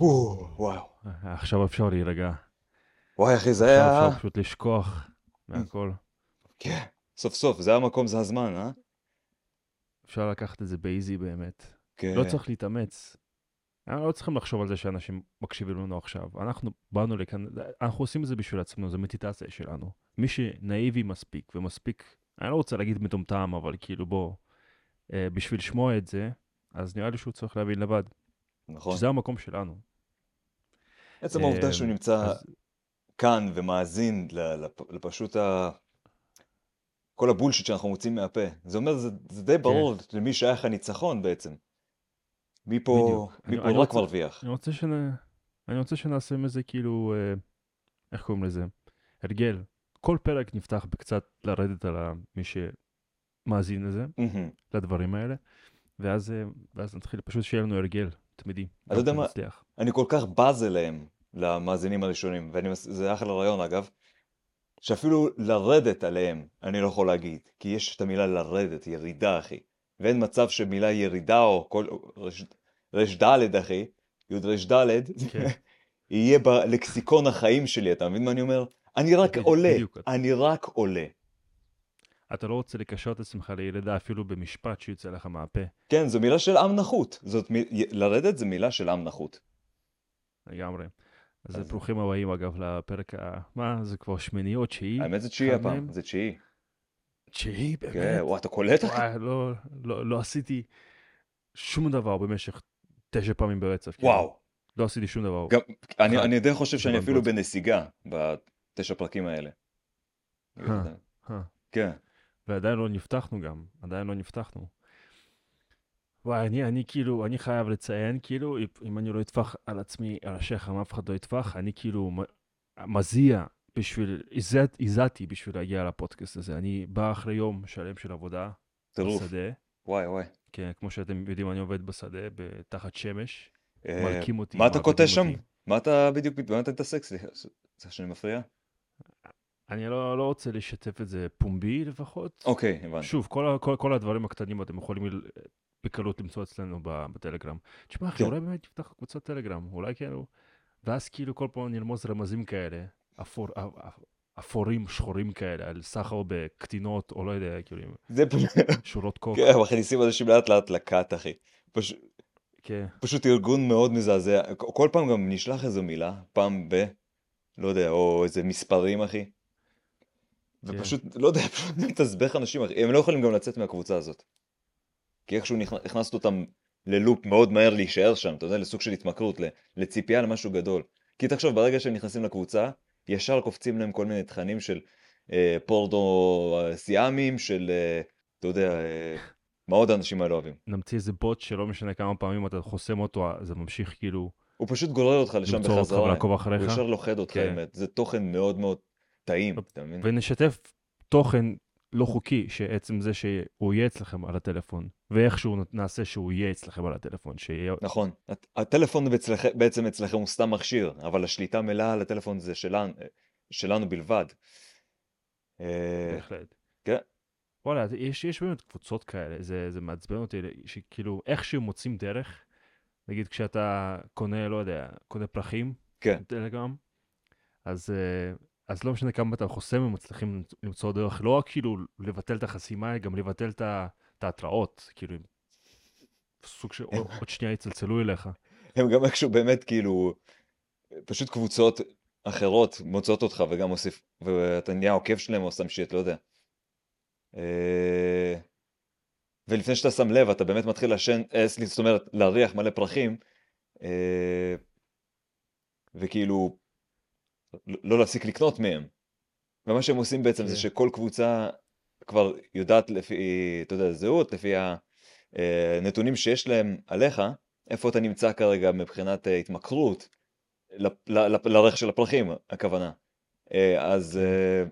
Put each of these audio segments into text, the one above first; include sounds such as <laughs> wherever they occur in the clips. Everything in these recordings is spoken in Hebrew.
וואו. עכשיו אפשר להירגע. וואי אחי זה עכשיו היה... אפשר פשוט לשכוח מהכל. כן. סוף סוף זה המקום זה הזמן אה? אפשר לקחת את זה באיזי באמת. כן. לא צריך להתאמץ. אנחנו לא צריכים לחשוב על זה שאנשים מקשיבים לנו עכשיו. אנחנו באנו לכאן, אנחנו עושים את זה בשביל עצמנו, זה מדיטציה שלנו. מי שנאיבי מספיק ומספיק, אני לא רוצה להגיד מטומטם, אבל כאילו בוא, אה, בשביל לשמוע את זה, אז נראה לי שהוא צריך להבין לבד. נכון. שזה המקום שלנו. עצם העובדה אה, שהוא נמצא כאן ומאזין לפשוט ה... כל הבולשיט שאנחנו מוצאים מהפה. זה אומר, זה, זה די ברור למי שייך הניצחון בעצם. מי פה. מי אני- פה אני רק רוצה- מרוויח. אני רוצה, שנ... אני רוצה שנעשה מזה כאילו, אה, איך קוראים לזה? הרגל. כל פרק נפתח בקצת לרדת על מי שמאזין לזה, מהמם. לדברים האלה, ואז, אה, ואז נתחיל פשוט שיהיה לנו הרגל תמידי. אתה יודע מה? אני כל כך בז אליהם, למאזינים הראשונים, וזה אחלה רעיון אגב, שאפילו לרדת עליהם אני לא יכול להגיד, כי יש את המילה לרדת, ירידה אחי, ואין מצב שמילה ירידה או כל רש- ד' אחי, י' רש ד', כן. <laughs> יהיה בלקסיקון החיים שלי, אתה מבין מה אני אומר? אני רק עולה. אני רק עולה. אתה לא רוצה לקשר את עצמך לילדה אפילו במשפט שיוצא לך מהפה. כן, זו מילה של עם נחות, זאת מ... לרדת זה מילה של עם נחות. לגמרי. אז אז- ברוכים הבאים אגב לפרק ה... מה, זה כבר שמיני או תשיעי? האמת זה תשיעי הפעם? זה תשיעי. תשיעי, כן, באמת? וואי, אתה קולט? וואי, לא, לא, לא עשיתי שום דבר במשך תשע פעמים ברצף. כאילו. וואו. לא עשיתי שום דבר. גם, אני. אני די חושב שאני אפילו. בנסיגה בתשע פרקים האלה. אה. כן. ועדיין לא נפתחנו גם, עדיין לא נפתחנו. וואי, אני, אני כאילו, אני חייב לציין, כאילו, אם- אני לא אטפח על עצמי, על השכם, אף אחד לא יטפח, אני כאילו מזיע בשביל, הזעת- הזעתי בשביל להגיע לפודקאסט הזה. אני בא אחרי יום שלם של עבודה, טירוף. בשדה, וואי וואי. כן, כמו שאתם יודעים, אני עובד בשדה, תחת שמש, אה, מלקים אותי, מה אתה קוטע שם? מה אתה בדיוק, במה אתה מתעסק? סליחה שאני מפריע? אני לא, לא רוצה לשתף את זה פומבי לפחות. אוקיי, הבנתי. שוב, כל, כל, כל הדברים הקטנים אתם יכולים בקלות למצוא אצלנו בטלגרם. תשמע, אחי, כן. אולי באמת נפתח קבוצת טלגרם, אולי כאילו, ואז כאילו כל פעם נרמוז רמזים כאלה, אפור, אפ- אפורים, שחורים כאלה, על סחר בקטינות, או לא יודע, כאילו, זה פשוט, שורות קוק. כן, מכניסים אנשים לאט לאט לכת, אחי. פש- כן, פשוט ארגון מאוד מזעזע. כל פעם גם נשלח איזו מילה, פעם ב... לא יודע, או איזה מספרים, אחי. ופשוט, לא יודע, <laughs> פשוט מתסבך אנשים. הם לא יכולים גם לצאת מהקבוצה הזאת. כי איכשהו הכנסת אותם ללופ מאוד מהר להישאר שם, אתה יודע, לסוג של התמכרות, לציפייה למשהו גדול. כי תחשוב, ברגע שהם נכנסים לקבוצה, ישר קופצים להם כל מיני תכנים של אה, פורדו אה, סיאמים, של, אה, אתה יודע, אה, מה עוד האנשים האלה אוהבים. נמציא איזה בוט שלא משנה כמה פעמים אתה חוסם אותו, זה ממשיך כאילו הוא פשוט גורר אותך לשם למצוא אותך בחזרה. הוא. ישר לוכד אותך, כן. האמת. זה תוכן מאוד מאוד טעים, אתה מבין? ונשתף תוכן לא חוקי, שעצם זה שהוא יהיה אצלכם על הטלפון, ואיכשהו נעשה שהוא יהיה אצלכם על הטלפון, שיהיה... נכון. הט- הטלפון אצלכ- בעצם אצלכם הוא סתם מכשיר, אבל השליטה מלאה על הטלפון זה שלנו, שלנו בלבד. אה, בהחלט. כן. וואלה, יש, יש באמת קבוצות כאלה, זה, זה מעצבן אותי, שכאילו איכשהו מוצאים דרך, נגיד כשאתה קונה, לא יודע, קונה פרחים, כן. בטלגרם, אז, אה, אז לא משנה כמה אתה חוסם, הם מצליחים למצוא דרך, לא רק כאילו לבטל את החסימה, גם לבטל את ההתראות, כאילו, סוג של עוד שנייה יצלצלו אליך. הם גם איכשהו באמת כאילו, פשוט קבוצות אחרות מוצאות אותך וגם מוסיף, ואתה נהיה עוקב שלהם או סתם שיט, לא יודע. אה, ולפני שאתה שם לב, אתה באמת מתחיל לעשן, אה, זאת אומרת, להריח מלא פרחים, אה, וכאילו, לא להפסיק לקנות מהם. ומה שהם עושים בעצם זה כן. שכל קבוצה כבר יודעת לפי, אתה יודע, זהות, לפי הנתונים שיש להם עליך, איפה אתה נמצא כרגע מבחינת אה, התמכרות לריח של הפרחים, הכוונה. אה, אז אה,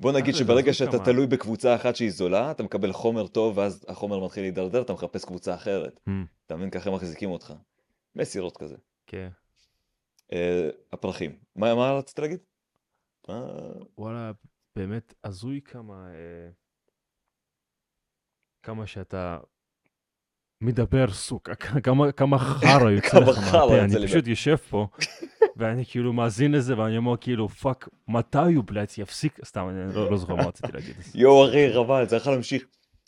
בוא נגיד שברגע שאתה כמה. תלוי בקבוצה אחת שהיא זולה, אתה מקבל חומר טוב, ואז החומר מתחיל להידרדר, אתה מחפש קבוצה אחרת. Hmm, אתה מבין? ככה הם מחזיקים אותך. מסירות כזה. כן. אה, הפרחים. מה מה רצית להגיד? מה... וואלה, באמת הזוי כמה, אה, כמה שאתה מדבר סוג, <laughs> כמה, כמה חרא <laughs> יוצא לך מהפה, אני פשוט יושב פה, <laughs> ואני כאילו מאזין לזה, ואני אומר כאילו, fuck, מתי הוא блядь יפסיק? סתם, אני לא, לא זוכר מה רציתי להגיד. יואו אחי, חבל, צריך להמשיך.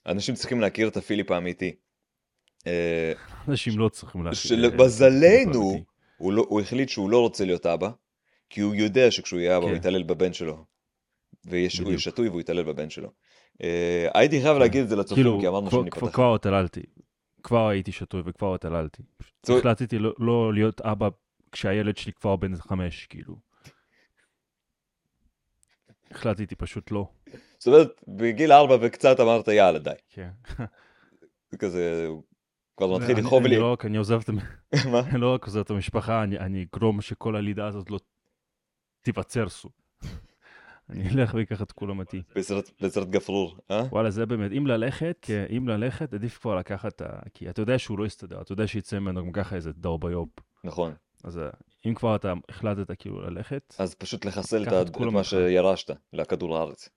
אנשים צריכים להכיר את הפיליפ האמיתי. אה, אנשים לא צריכים להכיר. שלמזלנו, הוא, לא, הוא החליט שהוא לא רוצה להיות אבא, כי הוא יודע שכשהוא יהיה אבא כן. הוא יתעלל בבן שלו. והוא בדיוק. שתוי והוא יתעלל בבן שלו. אה, הייתי חייב להגיד את זה לצופים, כאילו, כי אמרנו שאני פותח. כבר התעללתי. כבר הייתי שתוי וכבר התעללתי. החלטתי לא- לא להיות אבא כשהילד שלי כבר בן חמש, כאילו. החלטתי פשוט לא. זאת אומרת, בגיל ארבע וקצת אמרת יאללה די. כן. זה כזה, כבר מתחיל לכאוב לי. לא רק, אני עוזב את, <laughs> מה? <laughs> לא רק עוזב את המשפחה, אני, אגרום שכל הלידה הזאת לא תיווצר סוג. <laughs> אני אלך ואקח את כולם. בסרט- בסרט גפרור, אה? וואלה, זה באמת, אם ללכת, אם ללכת, עדיף כבר לקחת. כי אתה יודע שהוא לא יסתדר, אתה יודע שיצא ממנו גם ככה איזה דור ביוב. נכון. אז אה, אם כבר אתה החלטת כאילו ללכת, אז פשוט לחסל את מה. שירשת לכדור הארץ.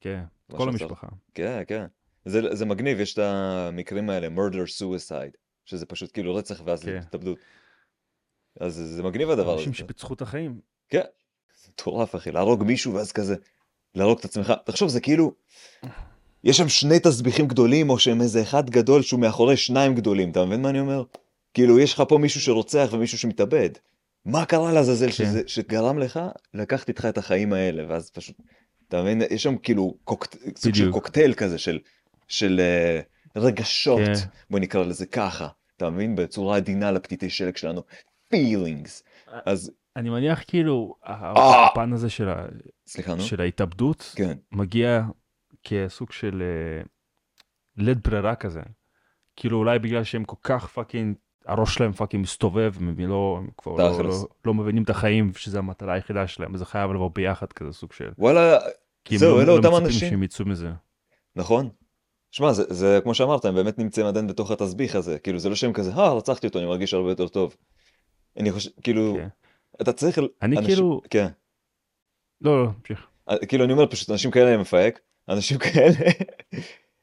כן, כל. המשפחה. כן, כן. זה, זה מגניב, יש את המקרים האלה, murder suicide, שזה פשוט כאילו רצח ואז כן. התאבדות. אז זה, מגניב הדבר הזה. אנשים שפיצחו את החיים. כן. זה מטורף אחי, להרוג מישהו ואז כזה, להרוג את עצמך. תחשוב, זה כאילו, יש שם שני תסביכים גדולים, או שהם איזה אחד גדול שהוא מאחורי שניים גדולים, אתה מבין מה אני אומר? כאילו, יש לך פה מישהו שרוצח ומישהו שמתאבד. מה קרה לעזאזל כן. שגרם לך לקחת איתך את החיים האלה, ואז פשוט, אתה מבין? יש שם כאילו קוקט... סוג של. קוקטייל כזה של, של אה, רגשות, כן. בוא נקרא לזה ככה, אתה מבין? בצורה עדינה לפתיתי שלג שלנו, feelings. אז, אני מניח כאילו, אה! הפן הזה של ה- סליחה, נו? של ההתאבדות, כן. מגיע כסוג של אה, לית ברירה כזה. כאילו אולי בגלל שהם כל כך fucking, הראש שלהם fucking מסתובב, הם לא, הם כבר לא. לא, לא מבינים את החיים, שזו המטרה היחידה שלהם, וזה חייב לבוא ביחד כזה סוג של... וואלה, כי הם זהו, לא, אלה לא אותם מצפים אנשים. שהם יצאו מזה. נכון. שמע, זה, זה כמו שאמרת, הם באמת נמצאים עדיין בתוך התסביך הזה. כאילו, זה לא שהם כזה, אה, רצחתי אותו, אני מרגיש הרבה יותר טוב. אני חושב, כאילו, כן. אתה צריך... אני אנשים- כאילו- כן. לא, לא, תמשיך. אה, כאילו, אני אומר פשוט, אנשים כאלה הם מפהק, אנשים <laughs> כאלה,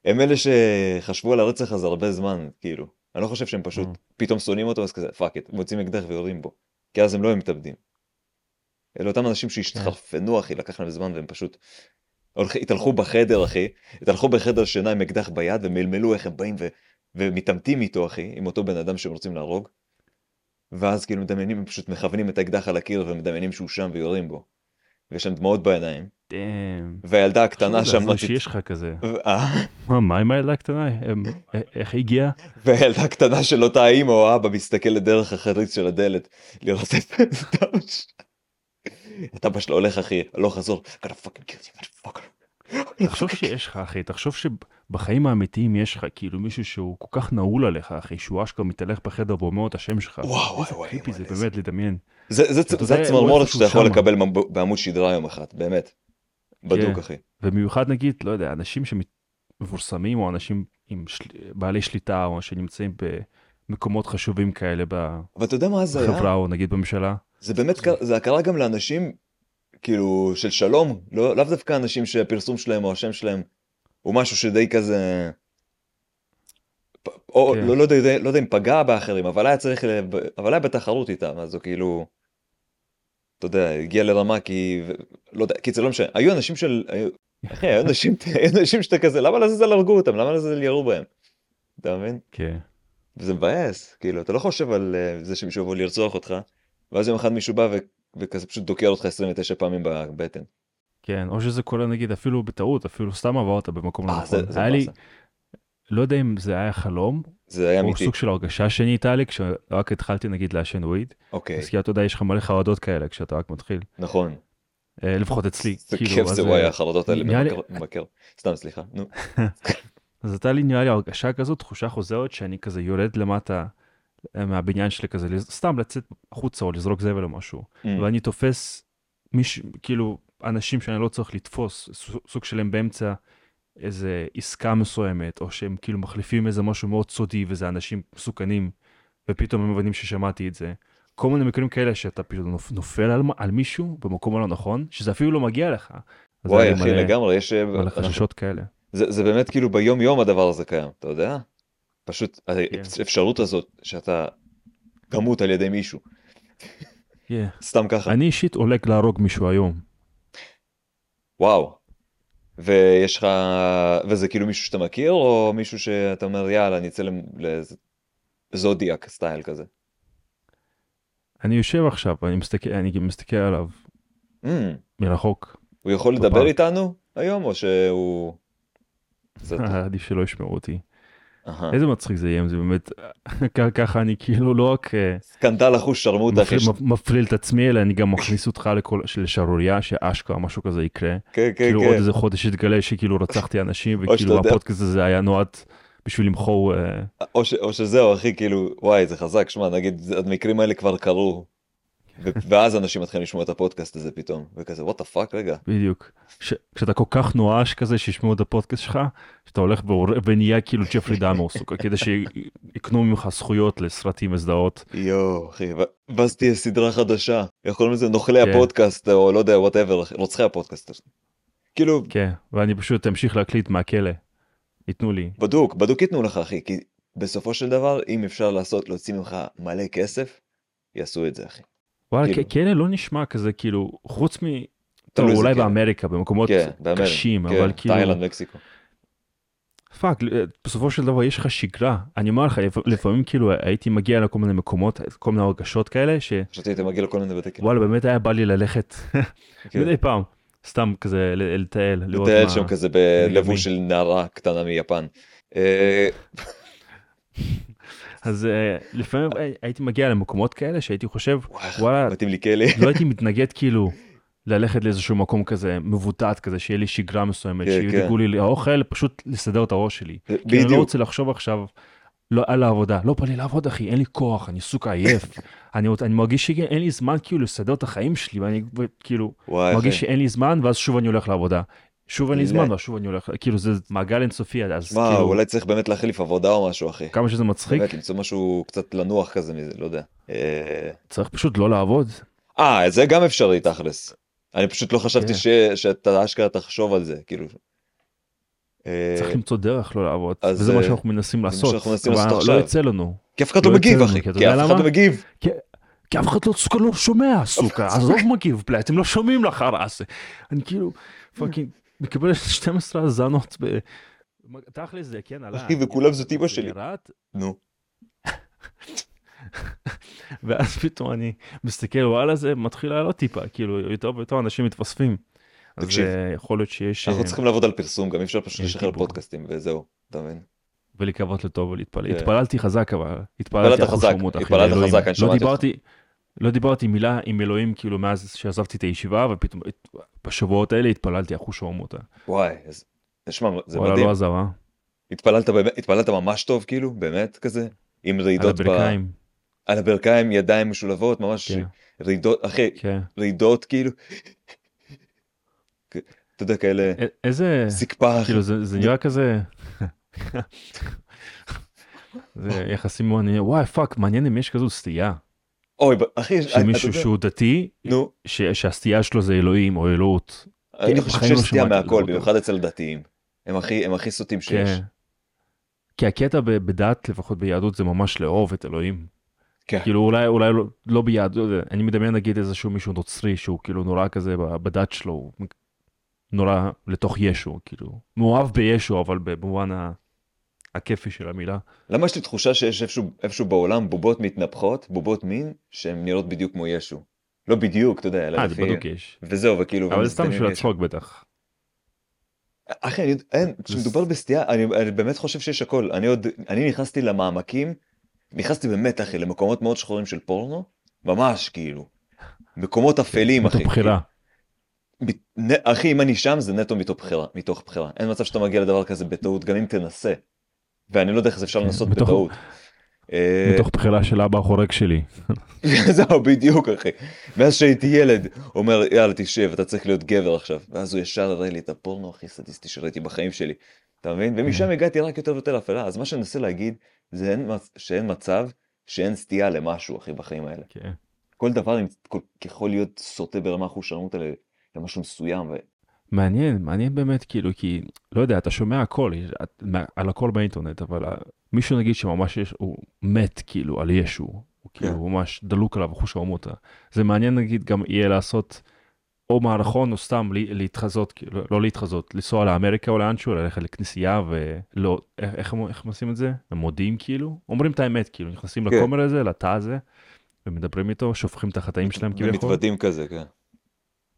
הם אלה שחשבו על הרצח הזה הרבה זמן, כאילו. אני לא חושב שהם פשוט Mm. פתאום שונאים אותו, אז כזה, fuck it, מוצאים אקדח ויורים בו. כי אז הם לא היו מתאבדים. אלה אותם אנשים שהשתחרפנו, אחי, לקח להם זמן, והם פשוט... התהלכו בחדר, אחי, התהלכו בחדר שינה עם אקדח ביד, ומלמלו איך הם באים ו... ומתעמתים איתו, אחי, עם אותו בן אדם שהם רוצים להרוג. ואז כאילו מדמיינים, הם פשוט מכוונים את האקדח על הקיר ומדמיינים שהוא שם ויורים בו. ויש שם דמעות בעיניים. דאם. והילדה הקטנה שם... זה שיש לך כזה. אה, מה, מה עם הילדה הקטנה? הם- א- איך היא הגיעה? והילדה הקטנה של אותה האמא או האבא מסתכלת דרך החריץ של הדלת לראות את את אבא שלה. את אבא שלו הולך אחי, הלוך חזור, gotta fucking kill you, motherfucker. תחשוב שיש לך אחי, תחשוב שבחיים האמיתיים יש לך כאילו מישהו שהוא כל כך נעול עליך אחי, שהוא אשכרה מתהלך בחדר ואומר את השם שלך. וואו, וואי, איזה וואי, וואי, זה באמת לדמיין. זה- אתה הצמרמורת שאתה יכול. לקבל בעמוד שדרה יום אחד, באמת. בדוק כן. אחי. ובמיוחד נגיד, לא יודע, אנשים שמפורסמים או אנשים עם. בעלי שליטה או שנמצאים במקומות חשובים כאלה אתה? בחברה או נגיד בממשלה. זה באמת, זה קרה גם לאנשים, כאילו, של שלום, לא- לאו דווקא אנשים שהפרסום שלהם או השם שלהם הוא משהו שדי כזה... או כן. לא, לא, יודע, לא יודע אם פגע באחרים, אבל היה צריך, אבל היה בתחרות איתם, אז הוא כאילו, אתה יודע, הגיע לרמה כי, לא יודע, קיצר, לא משנה, היו אנשים של, היו, אחי, היו אנשים, <laughs> היו אנשים שאתה כזה, למה לעזאזל הרגו אותם, למה לעזאזל ירו בהם, אתה מבין? כן. וזה מבאס, כאילו, אתה לא חושב על אה, זה שמישהו יבוא לרצוח אותך, ואז יום אחד מישהו בא ו- וכזה פשוט דוקר אותך 29 פעמים בבטן. כן, או שזה קורה נגיד אפילו בטעות, אפילו סתם עברת במקום לא אה, זה, נכון. היה לי. לא יודע אם זה היה חלום, זה היה או אמיתי. סוג של הרגשה שנהייתה לי כשרק התחלתי נגיד לעשן וויד. אוקיי, אז כי אתה יודע, יש לך מלא חרדות כאלה כשאתה רק מתחיל. נכון. אה, לפחות אצלי. זה כאילו, כיף זה אה, וואי החרדות האלה מבקר-. סתם סליחה. נו. <laughs> אז הייתה לי נראה לי הרגשה כזאת, תחושה חוזרת שאני כזה יורד למטה אה, מהבניין שלי כזה, סתם לצאת החוצה או לזרוק זבל או משהו. Mm. ואני תופס מיש... כאילו אנשים שאני לא צריך לתפוס, סוג שלהם באמצע איזה עסקה מסוימת, או שהם כאילו מחליפים איזה משהו מאוד סודי וזה אנשים מסוכנים, ופתאום הם מבינים ששמעתי את זה. כל מיני מקרים כאלה שאתה פתאום נופ- נופל על, על מישהו במקום הלא נכון, שזה אפילו לא מגיע לך. וואי אחי מלא- לגמרי יש אה, מלא חששות כאלה. זה זה באמת כאילו ביום יום הדבר הזה קיים אתה יודע פשוט כן. האפשרות הזאת שאתה תמות על ידי מישהו, Yeah. סתם ככה, אני אישית הולך להרוג מישהו היום. וואו. ויש לך, וזה כאילו מישהו שאתה מכיר, או מישהו שאתה אומר יאללה אני אצא לאיזה זודיאק סטייל כזה. אני יושב עכשיו, אני מסתכל, אני מסתכל עליו Mm, מרחוק. הוא יכול. לדבר איתנו היום, או שהוא... <laughs> עדיף שלא ישמעו אותי. איזה מצחיק זה יהיה אם זה באמת, ככה אני כאילו לא רק אה, סקנדל אחוז שרמוטה. מפליל- מפליל את עצמי, אלא אני גם מכניס אותך לכל- לשערורייה שאשכרה משהו כזה יקרה. כן, כן, כאילו עוד כן. איזה חודש יתגלה שכאילו רצחתי אנשים, וכאילו. הפודקאסט הזה היה נועד בשביל למכור, אה, או, ש, או שזהו אחי כאילו וואי זה חזק שמע נגיד המקרים האלה כבר קרו. ואז אנשים מתחילים לשמוע את הפודקאסט הזה פתאום וכזה what the fuck רגע בדיוק. ש- כשאתה כל כך נואש כזה שישמעו את הפודקאסט שלך, שאתה הולך ועור- ונהיה כאילו ג'פרי דאהמר, <laughs> כדי שיקנו ממך זכויות לסרטים וסדרות. יואו אחי ו- ואז תהיה סדרה חדשה איך קוראים לזה נוכלי כן. הפודקאסט או לא יודע whatever רוצחי הפודקאסט. כאילו כן, ואני פשוט אמשיך להקליט מהכלא. ייתנו לי. בדוק בדוק ייתנו לך אחי כי בסופו של דבר אם אפשר לעשות להוציא ממך מלא כסף יעשו את זה אחי. וואלה, כאילו. כ- כלא לא נשמע כזה כאילו, חוץ מ... טוב, אולי כלא. באמריקה, במקומות כן, באמריקה, קשים, כן, אבל כאילו, תאילנד מקסיקו. fuck, בסופו של דבר יש לך שגרה. אני אומר לך, לפ- לפעמים כאילו הייתי מגיע לכל מיני מקומות, כל מיני הרגשות כאלה, חשבתי היית מגיע לכל מיני בתי כלא. שוואלה, באמת היה בא לי ללכת כן. מדי פעם, סתם כזה לטייל, לראות לטייל מה... שם כזה בלבוש. של נערה קטנה מיפן. אז אה, לפעמים הי- הייתי מגיע למקומות כאלה שהייתי חושב, וואלה, מתאים לי כלא. לא הייתי מתנגד כאילו ללכת לאיזשהו מקום כזה מבוטט כזה, שיהיה לי שגרה מסוימת, כן, שידאגו לי האוכל, פשוט לסדר את הראש שלי. כי אני לא בדיוק. רוצה לחשוב עכשיו לא, על העבודה. לא בא לי לעבוד, אחי, אין לי כוח, אני סוג עייף. <laughs> אני, אני מרגיש שאין לי זמן כאילו לסדר את החיים שלי, ואני כאילו וואי, מרגיש אחי. שאין לי זמן, ואז שוב אני הולך לעבודה. שוב אין לי לא. זמן, ואז שוב אני הולך, כאילו זה מעגל אינסופי, אז מה, כאילו, אולי צריך באמת להחליף עבודה או משהו, אחי. כמה שזה מצחיק, באמת, למצוא משהו קצת לנוח כזה מזה, לא יודע. אה, צריך פשוט לא לעבוד. אה, זה גם אפשרי תכלס. אני פשוט לא חשבתי כן. ש- שאתה אשכרה תחשוב על זה, כאילו. אה, צריך למצוא דרך לא לעבוד, אז, וזה מה אה, שאנחנו מנסים מה לעשות, שאנחנו מנסים אבל לעשות לא. יוצא לנו. כי אף אחד לא לא מגיב, אחי. לנו, כי אף אחד? לא מגיב. כי אף אחד לא, לא שומע, סוכה, עזוב מגיב, אתם לא שומעים הזה. אני כאילו, fucking, מקבל 12 האזנות ב... תכל'ס זה כן עלה. אחי, וכולם זאת אמא שלי. ירד, נו. <laughs> ואז פתאום אני מסתכל, וואלה זה מתחיל לעלות טיפה, כאילו יותר ויותר אנשים מתווספים. אז תקשיב. אה, יכול להיות שיש... אנחנו אה, צריכים לעבוד על פרסום, גם אי אפשר פשוט לשחרר. פודקאסטים וזהו, אתה מבין? ולקוות לטוב ולהתפלל. כן. התפללתי חזק אבל, התפללת התפללתי חזק, התפללת. חזק, אני לא שמעתי אותך. לא דיברתי מילה עם אלוהים כאילו מאז שעזבתי את הישיבה, ופתאום בשבועות האלה התפללתי אחוז שרמוטה. וואי, אז- תשמע, זה וואלה מדהים. לא עזר, אה? התפללת התפללת ממש טוב, כאילו, באמת כזה? עם על רעידות ב... הברכיים. על הברכיים, ידיים משולבות, ממש כן, רעידות, אחי, כן. רעידות כאילו, אתה יודע, כאלה, א- איזה, אחי. כאילו זה זה נראה כזה, <laughs> זה יחסים אני- וואי fuck, מעניין אם יש כזו סטייה, אוי, אחי, של אתה מישהו יודע- שהוא דתי, נו, ש- שהסטייה שלו זה אלוהים או אלוהות. אני כן, חושב לא שיש סטייה מהכל, במיוחד אצל דתיים. הם הכי, הם הכי סוטים שיש. כן. כי הקטע ב- בדת, לפחות ביהדות, זה ממש לאהוב את אלוהים. כן. כאילו אולי אולי לא, לא ביהדות, אני מדמיין נגיד איזשהו מישהו נוצרי שהוא כאילו נורא כזה בדת שלו, נורא לתוך ישו, כאילו, מאוהב בישו אבל במובן ה- הכיפי של המילה. למה יש לי תחושה שיש איפשהו, איפשהו בעולם בובות מתנפחות, בובות מין, שהן נראות בדיוק כמו ישו. לא בדיוק, אתה יודע, אלא אה, זה לפי... בדוק יש. וזהו, וכאילו... אבל זה סתם בשביל. הצחוק בטח. אחי, אני, אין, כשמדובר בסטייה, אני, אני באמת חושב שיש הכל. אני עוד, אני נכנסתי למעמקים, נכנסתי באמת, אחי, למקומות מאוד שחורים של פורנו, ממש, כאילו. מקומות אפלים, אחי. מתוך בחירה. ב- נ- אחי, אם אני שם זה נטו מתוך בחירה, מתוך בחירה. אין מצב שאתה מגיע לדבר כזה בטעות, גם אם תנסה. ואני לא יודע איך זה אפשר כן, לנסות מתוך- בטעות. אה, מתוך בחירה של אבא החורג שלי. <laughs> זהו, בדיוק, אחי. מאז שהייתי ילד, אומר, יאללה, תשב, אתה צריך להיות גבר עכשיו. ואז הוא ישר הראה לי את הפורנו הכי סטטיסטי שראיתי בחיים שלי. אתה מבין? ומשם הגעתי רק יותר ויותר אפלה. אז מה שאני מנסה להגיד, זה אין, שאין מצב שאין סטייה למשהו, אחי, בחיים האלה. כן. כל דבר יכול להיות סוטה ברמה אחושרמוטה ל- למשהו מסוים. מעניין, מעניין באמת, כאילו, כי, לא יודע, אתה שומע הכל, את- מה- על הכל באינטרנט, אבל ה- מישהו נגיד שממש יש, הוא מת, כאילו, על ישו, הוא כאילו כן. ממש דלוק עליו חוש העמותה. זה מעניין, נגיד, גם יהיה לעשות או מערכון, או סתם להתחזות, כאילו, לא להתחזות, לנסוע לאמריקה או לאנשהו, ללכת לכנסייה ולא, איך, איך, איך הם עושים את זה? הם מודיעים, כאילו, אומרים את האמת, כאילו, נכנסים כן. לכומר הזה, לתא הזה, ומדברים איתו, שופכים את החטאים שלהם כביכול. ומתוודים כזה, כן.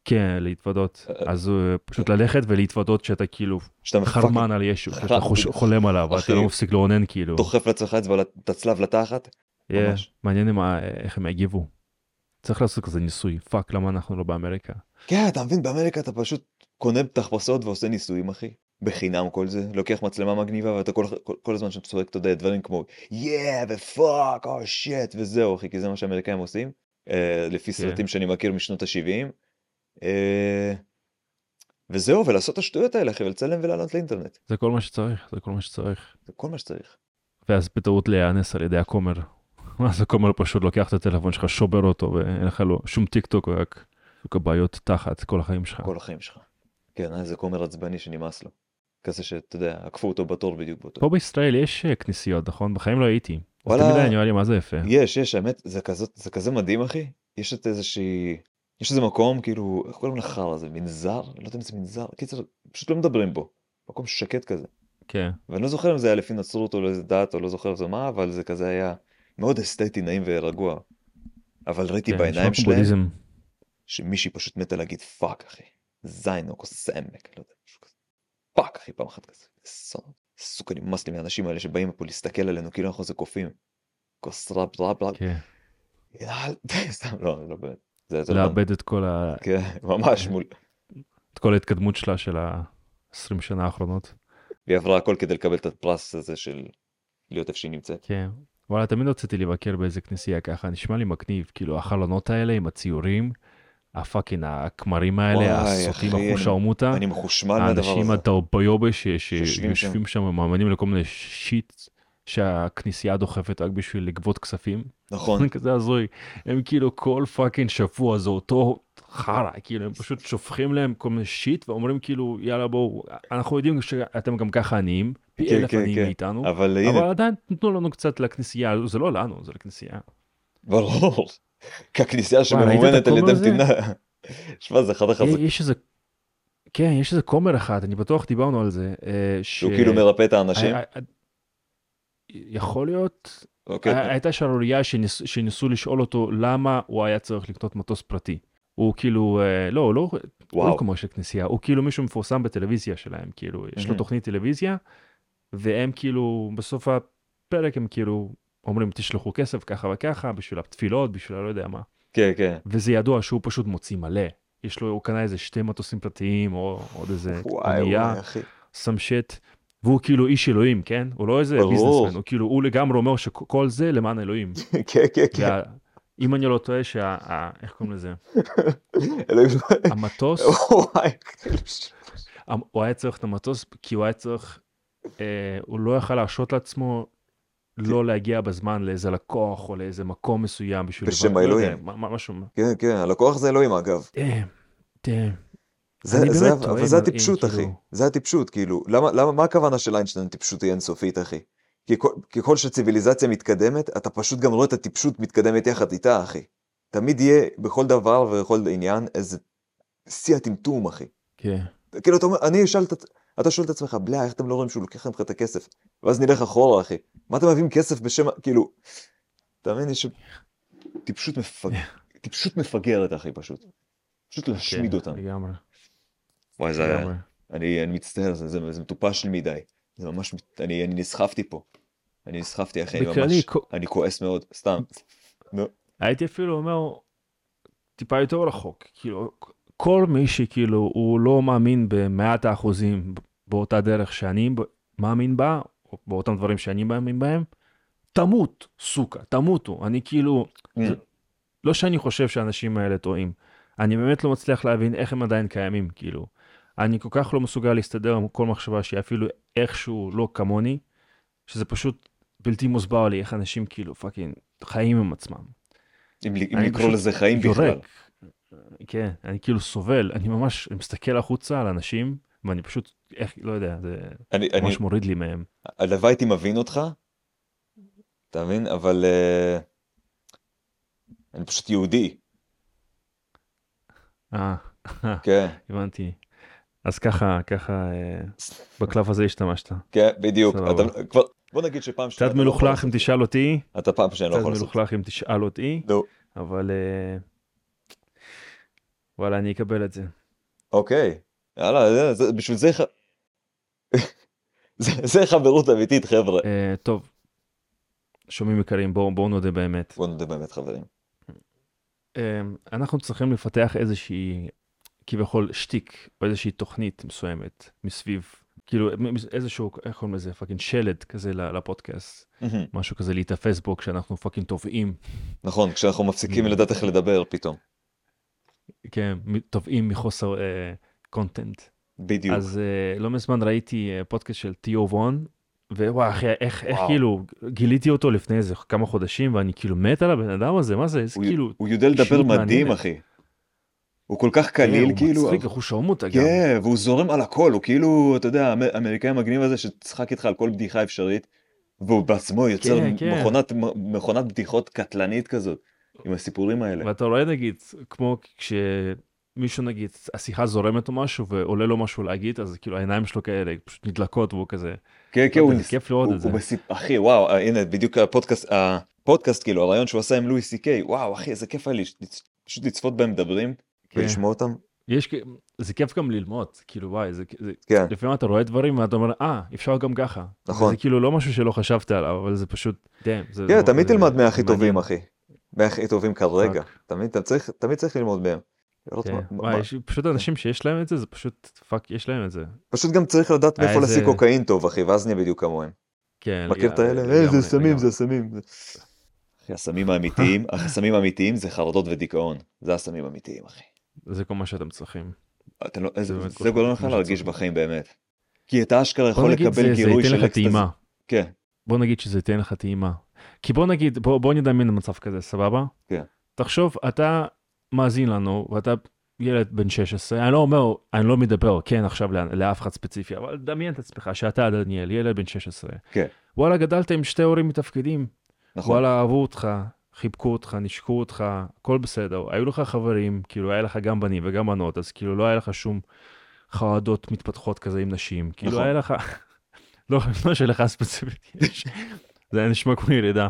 כן, להתוודות. אה, אז אה, פשוט ללכת ולהתוודות שאתה כאילו חרמן על ישו, שאתה חולם עליו, אחי. לא מפסיק לאונן כאילו. דוחף לעצמך את הצלב לתחת. מעניין איך הם יגיבו. צריך לעשות כזה ניסוי, fuck, למה אנחנו לא באמריקה? כן, אתה מבין, באמריקה אתה פשוט קונה תחפושות ועושה ניסויים, אחי. בחינם כל זה, לוקח מצלמה מגניבה ואתה כל, כל, כל הזמן שאתה צועק, אתה יודע, דברים כמו yeah ו fuck, או shit, וזהו, אחי, כי זה מה שהאמריקאים עושים, אה, לפי סרטים שאני מכיר משנות ה-70. אה, וזהו, ולעשות את השטויות האלה, אחי, ולצלם ולעלות לאינטרנט. זה כל מה שצריך, זה כל מה שצריך. זה כל מה שצריך. ואז בטעות להיאנס על ידי הכומר. <laughs> אז הכומר פשוט לוקח את הטלפון שלך, שובר אותו, ואין לך לו שום טיק טוק, רק סוג הבעיות תחת כל החיים שלך. כל החיים שלך. כן, איזה כומר עצבני שנמאס לו. כזה שאתה יודע, עקפו אותו בתור בדיוק באותו. פה בישראל יש אה, כנסיות, נכון? בחיים לא הייתי. וואלה. תמיד היה נראה לי מה זה יפה. יש, יש, האמת, זה כזה, זה כזה מדהים, אחי. יש את איזושהי... יש איזה מקום, כאילו, איך קוראים לחרא הזה? מנזר? לא יודע אם זה מנזר. קיצר, פשוט לא מדברים בו. מקום שקט כזה. כן. ואני לא זוכר אם זה היה לפי נצרות או לאיזה דת, או לא זוכר זה מה, אבל זה כזה היה מאוד אסתטי, נעים ורגוע. אבל ראיתי כן, בעיניים שלהם, בודהיזם. שמישהי פשוט מתה להגיד fuck, אחי. זין או כוס אמק, לא יודע, משהו כזה. fuck, אחי, פעם אחת כזה. סון. סוכה נמאס לי מהאנשים האלה שבאים פה להסתכל עלינו כאילו אנחנו איזה קופים. כוס רב רב רב. כן. <laughs> סתם, לא, לא באמת. לאבד את כל ה... כן, ממש מול... את כל ההתקדמות שלה של ה-20 שנה האחרונות. היא עברה הכל כדי לקבל את הפרס הזה של להיות איפה שהיא נמצאת. כן. וואלה, תמיד רציתי לבקר באיזה כנסייה ככה, נשמע לי מגניב, כאילו החלונות האלה עם הציורים, הפאקינג הכמרים האלה, הסוטים אחי, החוש העמותה, אני מחושמל מהדבר האנשים הזה. הדרביוביש שיושבים שיושבים שם מאמינים לכל מיני שיט שהכנסייה דוחפת רק בשביל לגבות כספים. נכון. זה <laughs> כזה הזוי. הם כאילו כל fucking שבוע זה אותו חרא, כאילו הם פשוט שופכים להם כל מיני shit ואומרים כאילו יאללה בואו, אנחנו יודעים שאתם גם ככה עניים, פי כן, אלף כן, עניים כן. מאיתנו, אבל אבל הנה, עדיין תנו לנו קצת לכנסייה, זה לא לנו, זה לכנסייה. ברור. <laughs> ראית את שממומנת על ידי? מדינה. <laughs> שמע, זה אחד החזקים. יש איזה, כן, יש איזה כומר אחד, אני בטוח דיברנו על זה, אה, ש... שהוא כאילו מרפא את האנשים. יכול להיות, אוקיי. היה- הייתה שערורייה שניס- שניסו לשאול אותו למה הוא היה צריך לקנות מטוס פרטי. הוא כאילו, אה, לא, לא, לא וואו. כמו של כנסייה, הוא כאילו מישהו מפורסם בטלוויזיה שלהם, כאילו, יש לו. תוכנית טלוויזיה, והם כאילו, בסוף הפרק הם כאילו אומרים, תשלחו כסף ככה וככה, בשביל התפילות, בשביל הלא יודע מה. כן, כן. וזה ידוע שהוא פשוט מוציא מלא. יש לו, הוא קנה איזה שתי מטוסים פרטיים, או עוד איזה וואי, אונייה, וואי, אחי. והוא כאילו איש אלוהים, כן? הוא לא איזה. ביזנסמן, הוא כאילו, הוא לגמרי אומר שכל זה למען אלוהים. <laughs> כן, כן, כן. אם אני לא טועה, שה... איך קוראים לזה? <laughs> המטוס. <laughs> כאילו הוא היה צריך את המטוס כי הוא היה צריך, אה, הוא לא יכל להרשות לעצמו לא להגיע בזמן לאיזה לקוח או לאיזה מקום מסוים בשביל... בשם לא האלוהים. מה- משהו, כן, כן, הלקוח זה אלוהים אגב. זה, זה, אבל זה הטיפשות, אחי. כאילו- זה הטיפשות, כאילו. למה, למה, מה הכוונה של איינשטיין טיפשות היא אינסופית, אחי? ככל שציוויליזציה מתקדמת, אתה פשוט גם רואה את הטיפשות מתקדמת יחד איתה, אחי. תמיד יהיה בכל דבר ובכל עניין איזה שיא הטמטום, אחי. כן. כאילו, אתה אומר, אני אשאל את... עצ- אתה שואל את עצמך, בלה, איך אתם לא רואים שהוא לוקח לכם את הכסף? ואז נלך אחורה, אחי. מה אתם מביאים כסף בשם... כאילו... אתה מבין, יש... טיפשות מפג... טיפשות מפגרת, אחי, פשוט. פשוט להשמיד כן, אותם. לגמרי, וואי, זה היה... אני, אני מצטער, זה, זה, זה מטופש לי מדי. זה ממש, אני, אני נסחפתי פה. אני נסחפתי, אחי, אני ממש, כל- אני כועס מאוד, סתם. נו, הייתי אפילו אומר, טיפה יותר רחוק, כאילו, כל מי שכאילו הוא לא מאמין במאת האחוזים באותה דרך שאני מאמין בה, או באותם דברים שאני מאמין בהם, תמות, סוכה, תמותו. אני כאילו, זה- לא שאני חושב שהאנשים האלה טועים, אני באמת לא מצליח להבין איך הם עדיין קיימים, כאילו. אני כל כך לא מסוגל להסתדר עם כל מחשבה שהיא אפילו איכשהו לא כמוני, שזה פשוט בלתי מוסבר לי איך אנשים כאילו פאקינג חיים עם עצמם. אם, אני לקרוא לזה חיים בכלל. יורק. כן, אני כאילו סובל, אני ממש מסתכל החוצה על אנשים, ואני פשוט, איך, לא יודע, זה אני, אני, ממש מוריד לי מהם. הלוואי הייתי מבין אותך, אתה מבין? אבל אה, אני פשוט יהודי, אה, <laughs> כן, הבנתי. אז ככה, ככה, אה, בקלף הזה השתמשת. כן, בדיוק. אתה, כבר, בוא נגיד שפעם שנייה קצת לא מלוכלך אם תשאל אותי. אתה פעם שנייה לא קצת יכול לעשות. את מלוכלך אם תשאל אותי. נו, אבל אה, וואלה, אני אקבל את זה. אוקיי. יאללה, זה, זה, בשביל זה, <laughs> זה, זה חברות אמיתית, חבר'ה. אה, טוב, שומעים יקרים, בואו בואו נודה באמת. בוא נודה באמת, חברים. אה, אנחנו צריכים לפתח איזושהי, כביכול, שטיק, או איזושהי תוכנית מסוימת מסביב, כאילו איזשהו, איך קוראים לזה, fucking שלד כזה לפודקאסט, מהמם. משהו כזה להיתפס בו כשאנחנו fucking טובעים, נכון, כשאנחנו מפסיקים לדעת איך לדבר פתאום. כן, טובעים מחוסר קונטנט. בדיוק. אז אה, לא מזמן ראיתי אה, פודקאסט של תיאו וון, ווואי אחי, איך, איך. כאילו, גיליתי אותו לפני איזה כמה חודשים, ואני כאילו מת על הבן אדם הזה, מה זה, איזה כאילו, הוא יודע לדבר מדהים. אחי. הוא כל כך כן, קליל, הוא כאילו. מצחיק, איך הוא שרמוטה גם. כן, והוא זורם על הכל, הוא כאילו, אתה יודע, האמ- האמריקאי המגניב הזה שצחק איתך על כל בדיחה אפשרית, והוא בעצמו יוצר כן, כן. מכונת, בדיחות קטלנית כזאת, עם הסיפורים האלה. ואתה רואה נגיד, כמו כשמישהו נגיד, השיחה זורמת או משהו, ועולה לו משהו להגיד, אז כאילו העיניים שלו כאלה פשוט נדלקות, והוא כזה, כן, כן, הוא כיף לראות הוא- את זה. הוא. אחי, וואו, אה, הנה, בדיוק הפודקאסט, הפודקאסט, כאילו, הרעיון שהוא עשה עם לואי סי קיי, וואו, אחי, איזה כיף היה לי, פשוט לצפות בהם מדברים, כן. ולשמוע אותם. יש, זה כיף גם ללמוד, כאילו וואי, זה, זה כן, לפעמים אתה רואה דברים ואתה אומר, אה, אפשר גם ככה. נכון. זה כאילו לא משהו שלא חשבת עליו, אבל זה פשוט, damn. זה, כן, זה- תמיד זה- תלמד מהכי טובים. אחי. מהכי טובים כרגע. תמיד אתה צריך- תמיד צריך ללמוד מהם. לראות כן. מה- מה- וואי, יש פשוט אנשים שיש להם את זה, זה פשוט, fuck, יש להם את זה. פשוט גם צריך לדעת היה מאיפה להשיג איזה- קוקאין טוב, אחי, ואז נהיה בדיוק כמוהם. כן. מכיר את האלה? לגמרי, אה, זה סמים. זה סמים. אחי, הסמים האמיתיים, <laughs> הסמים האמיתיים זה חרדות ודיכאון. זה הסמים האמיתיים, אחי. זה כל מה שאתם צריכים. אתה לא- זה- זה כל גורם לך. להרגיש בחיים באמת. כי אתה אשכרה בוא יכול זה לקבל זה גירוי ייתן של לך אקסטזי. טעימה. כן, בוא נגיד שזה ייתן לך טעימה. כי בוא נגיד, בוא, בוא נדמיין מצב כזה, סבבה? כן. תחשוב, אתה מאזין לנו, ואתה ילד בן 16, אני לא אומר, אני לא מדבר, כן, עכשיו לא- לאף אחד ספציפי, אבל דמיין את עצמך שאתה, דניאל, ילד בן 16. כן. וואלה, גדלת עם שתי הורים מתפקדים. נכון. וואלה, אהבו אותך, חיבקו אותך, נשקו אותך, הכל בסדר. היו לך חברים, כאילו, היה לך גם בנים וגם בנות, אז כאילו לא היה לך שום חרדות מתפתחות כזה עם נשים. כאילו, נכון. היה לך... <laughs> לא, לא שלך ספציפית. זה היה נשמע כמו ירידה.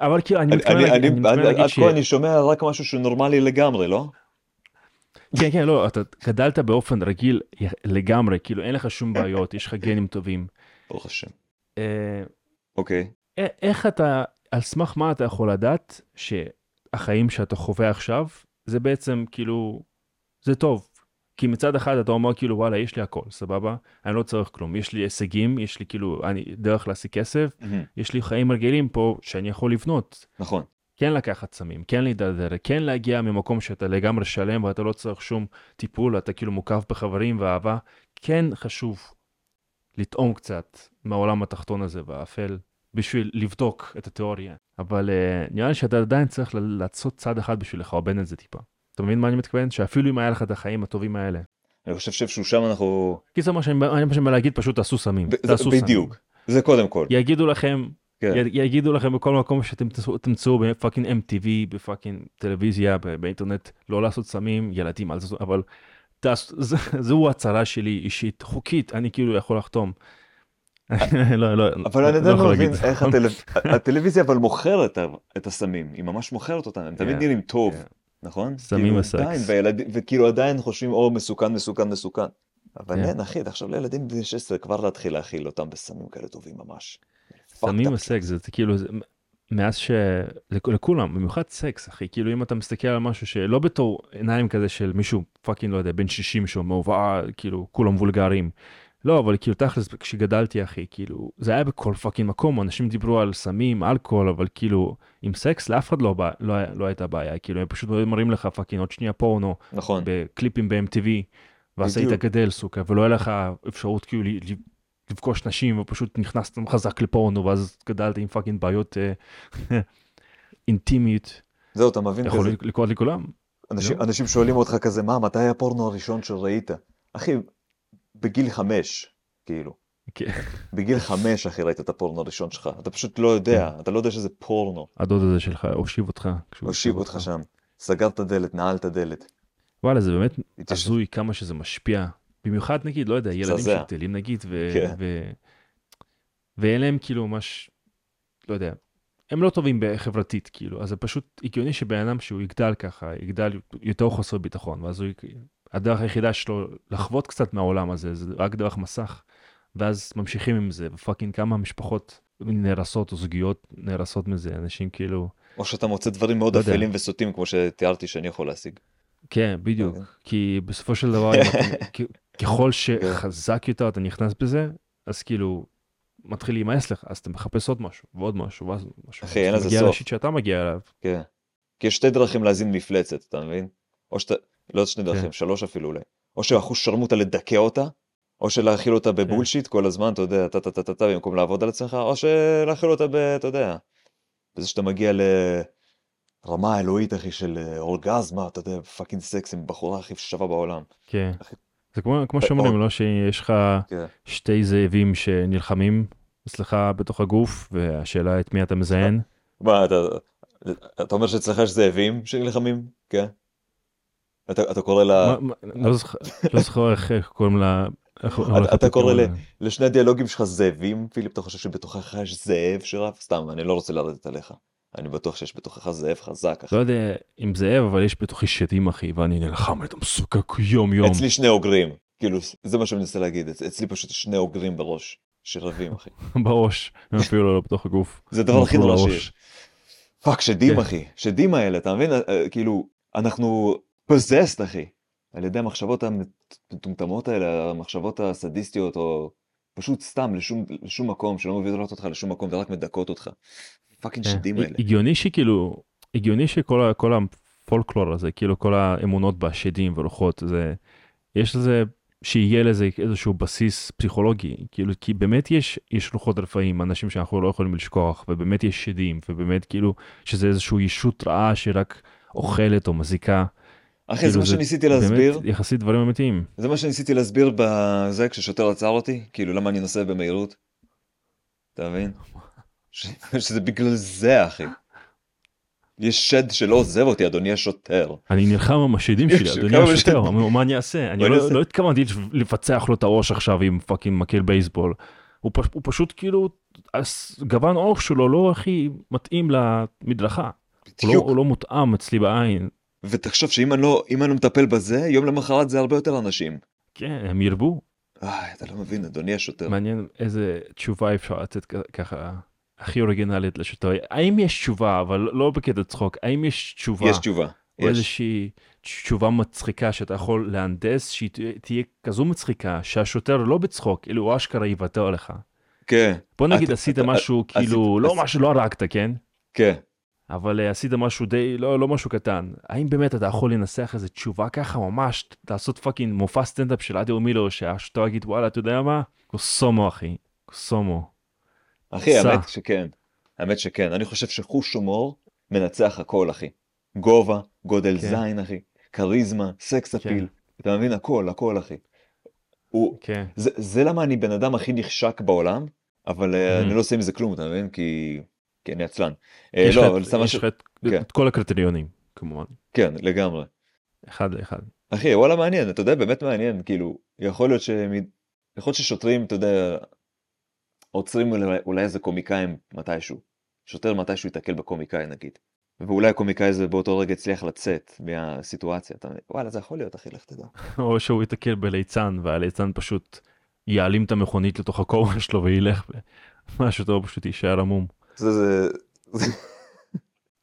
אבל כאילו, אני מתכוון להגיד- אני- אני מתכוון עד להגיד עד ש... כה אני שומע רק משהו שהוא נורמלי לגמרי, לא? כן, כן, לא, אתה גדלת באופן רגיל לגמרי, כאילו, אין לך שום בעיות, יש לך גנים טובים. ברוך השם. אה, אוקיי. איך אתה, על סמך מה אתה יכול לדעת שהחיים שאתה חווה עכשיו, זה בעצם כאילו, זה טוב. כי מצד אחד אתה אומר כאילו וואלה יש לי הכל סבבה אני לא צריך כלום יש לי הישגים יש לי כאילו אני דרך להשיג כסף מהמם. יש לי חיים רגילים פה שאני יכול לבנות נכון. כן לקחת סמים כן להידרדר כן להגיע ממקום שאתה לגמרי שלם ואתה לא צריך שום טיפול אתה כאילו מוקף בחברים ואהבה כן חשוב לטעום קצת מהעולם התחתון הזה והאפל בשביל לבדוק את התיאוריה אבל uh, נראה לי שאתה עדיין צריך ל- לעשות צעד אחד בשביל לחרבן את זה טיפה. אתה מבין מה אני מתכוון? שאפילו אם היה לך את החיים הטובים האלה. אני חושב שאיפשהו שם אנחנו... קיצר מה שאני אני מה שאני בא להגיד פשוט תעשו סמים. תעשו זה- סמים. בדיוק. זה קודם כל. יגידו לכם כן. יגידו לכם בכל מקום שאתם תמצאו- ב fucking MTV, ב fucking טלוויזיה, באינטרנט, לא לעשות סמים, ילדים, אל תעשו, אבל תעש- זה- <laughs> זו הצהרה שלי אישית, חוקית, אני כאילו יכול לחתום. <laughs> לא, לא, אבל אני לא עדיין לא מבין. איך הטלו- הטלוויזיה אבל מוכרת את הסמים, היא ממש מוכרת אותם, הם תמיד נראים טוב. נכון? סמים כאילו, וסקס. וכאילו עדיין חושבים או מסוכן מסוכן מסוכן. אבל. אין אחי, תחשוב לילדים בני 16 כבר להתחיל להכיל אותם בסמים כאלה טובים ממש. סמים. וסקס זה זה כאילו מאז ש... לכ- לכולם במיוחד סקס אחי כאילו אם אתה מסתכל על משהו שלא בתור עיניים כזה של מישהו fucking לא יודע בן 60 שאומר "וואה, כאילו כולם וולגרים. לא אבל כאילו תכלס כשגדלתי אחי כאילו זה היה בכל fucking מקום אנשים דיברו על סמים אלכוהול אבל כאילו עם סקס לאף אחד לא, בא- לא, לא הייתה בעיה כאילו הם פשוט מראים לך fucking עוד שנייה פורנו נכון, בקליפים ב-MTV ואז היית. גדל סוכה ולא היה לך אפשרות כאילו לפגוש נשים ופשוט נכנסת חזק לפורנו ואז גדלת עם fucking בעיות אה, <laughs> אינטימיות זהו אתה מבין יכול כזה, לקרות לכולם. אנשים, לא? אנשים שואלים אותך כזה, מה, מתי הפורנו הראשון שראית? אחי, בגיל חמש, כאילו. כן. בגיל חמש, אחי, ראית את הפורנו הראשון שלך. אתה פשוט לא יודע, כן. אתה לא יודע שזה פורנו. הדוד הזה שלך הושיב אותך. הושיב אותך שם. סגר את הדלת, נעל את הדלת. וואלה, זה באמת. הזוי כמה שזה משפיע. במיוחד נגיד, לא יודע, ילדים. שגדלים נגיד, ו... כן. ו... ואין להם כאילו ממש, לא יודע, הם לא טובים חברתית, כאילו, אז זה פשוט הגיוני שבן אדם שהוא יגדל ככה, יגדל יותר חוסר ביטחון, ואז הוא, הדרך היחידה שלו לחוות קצת מהעולם הזה, זה רק דרך מסך, ואז ממשיכים עם זה, ופאקינג כמה משפחות נהרסות או זוגיות נהרסות מזה, אנשים כאילו, או שאתה מוצא דברים מאוד לא. אפלים וסוטים, כמו שתיארתי שאני יכול להשיג. כן, בדיוק, אוקיי. כי בסופו של דבר, אתה- <laughs> ככל שחזק יותר אתה נכנס בזה, אז כאילו, מתחיל להימאס לך, אז אתה מחפש עוד משהו, ועוד משהו, ואז משהו. אחי, אין לזה מגיע סוף. לשיט שאתה מגיע אליו. כן. כי יש שתי דרכים להזין מפלצת, אתה מבין? או שאתה, לא שני דרכים, כן. שלוש אפילו אולי. או שאחושרמוטה לדכא אותה, או שלהאכיל אותה כן. ב bullshit כל הזמן, אתה יודע, טה טה טה טה טה, במקום לעבוד על עצמך, או שלהאכיל אותה ב... אתה יודע, בזה שאתה מגיע לרמה האלוהית, אחי, של אה, אורגזמה, אתה יודע, fucking סקס עם בחורה הכי שווה בעולם. כן. זה כמו, כמו. שאומרים, לא שיש לך כן. שתי זאבים שנלחמים אצלך בתוך הגוף, והשאלה את מי אתה מזיין. מה, אתה, אתה אומר שאצלך יש זאבים שנלחמים? כן? אתה, קורא לה... לא זוכר- לא זוכר איך קוראים לה... אתה קורא. לשני הדיאלוגים שלך זאבים, פיליפ, אתה חושב שבתוכך יש זאב שרב? סתם, אני לא רוצה לרדת עליך. אני בטוח שיש בתוכך זאב חזק. לא יודע אם זאב, אבל יש בתוכי שדים, אחי, ואני נלחם איתם סוכק יום יום. אצלי שני אוגרים, כאילו, זה מה שאני מנסה להגיד, אצ- אצלי פשוט שני אוגרים בראש, שרבים, אחי. <laughs> בראש, הם אפילו לא בתוך הגוף. זה הדבר הכי נורא. שיש. fuck, שדים, כן. אחי. שדים האלה, אתה מבין? אה, כאילו, אנחנו possessed, אחי. על ידי המחשבות המטומטמות האלה, המחשבות הסדיסטיות, או פשוט סתם לשום, לשום מקום, שלא מובילות אותך לשום מקום ורק מדכאות אותך. fucking כן. שדים האלה. הגיוני שכאילו, הגיוני שכל הפולקלור הזה, כאילו כל האמונות בשדים ורוחות, זה, יש לזה, שיהיה לזה איזשהו בסיס פסיכולוגי, כאילו, כי באמת יש, יש לוחות רפאים, אנשים שאנחנו לא יכולים לשכוח, ובאמת יש שדים, ובאמת כאילו, שזה איזשהו ישות רעה שרק אוכלת או מזיקה. אחי, כאילו, זה מה שניסיתי להסביר, באמת יחסית דברים אמיתיים. זה מה שניסיתי להסביר בזה כששוטר עצר אותי, כאילו למה אני נוסע במהירות. אתה מבין? <laughs> שזה בגלל זה, אחי. יש שד שלא עוזב אותי, אדוני השוטר. אני נלחם עם השדים שלי, אדוני השוטר. מה אני אעשה? אני לא-? לא התכוונתי לפצח לו את הראש עכשיו עם fucking מקל בייסבול. הוא פש- הוא פשוט כאילו, גוון עור שלו לא הכי מתאים למדרכה. הוא לא-. הוא לא מותאם אצלי בעין. ותחשוב שאם אני לא, אם אני לא מטפל בזה, יום למחרת זה הרבה יותר אנשים. כן, הם ירבו. איי, אתה לא מבין, אדוני השוטר. מעניין איזה תשובה אפשר לתת ככה, הכי אוריגינלית לשוטר. האם יש תשובה, אבל לא בקטע צחוק, האם יש תשובה? יש תשובה. או יש. איזושהי תשובה מצחיקה שאתה יכול להנדס, שהיא תה- תהיה כזו מצחיקה, שהשוטר לא בצחוק, כאילו הוא אשכרה יוותר לך. כן, בוא נגיד אתה- עשית אתה- משהו עשית- כאילו, לא עשית- משהו, לא הרגת, כן? כן. אבל אה, עשית משהו די, לא, לא משהו קטן. האם באמת אתה יכול לנסח איזה תשובה ככה, ממש, לעשות fucking מופע סטנדאפ של אדיר מילר, שהשוטר יגיד, וואלה, אתה יודע מה? כוס אומו, אחי. כוס אומו. אחי, סע. האמת שכן. האמת שכן. אני חושב שחוש הומור מנצח הכל, אחי. גובה, גודל כן. זין, אחי. כריזמה, סקס אפיל. אתה מבין? הכל, הכל, אחי. הוא... כן. זה, זה למה אני בן אדם הכי נחשק בעולם, אבל אה, Mhm. אני לא עושה עם זה כלום, אתה מבין? כי... כי אני עצלן. אה, יש לך לא, אבל סתם יש משהו... לך את כן. את כל הקריטריונים, כמובן. כן, לגמרי. אחד לאחד. אחי, וואלה מעניין, אתה יודע, באמת מעניין, כאילו, יכול להיות ש... יכול להיות ששוטרים, אתה יודע, עוצרים אולי, אולי איזה קומיקאים מתישהו. שוטר מתישהו ייתקל בקומיקאי נגיד. ואולי הקומיקאי הזה באותו רגע הצליח לצאת מהסיטואציה. אתה... מבין? וואלה, זה יכול להיות, אחי, לך תדע. <laughs> או שהוא ייתקל בליצן, והליצן פשוט יעלים את המכונית לתוך הכובע שלו וילך, והשוטר פשוט יישאר עמום. זה, זה...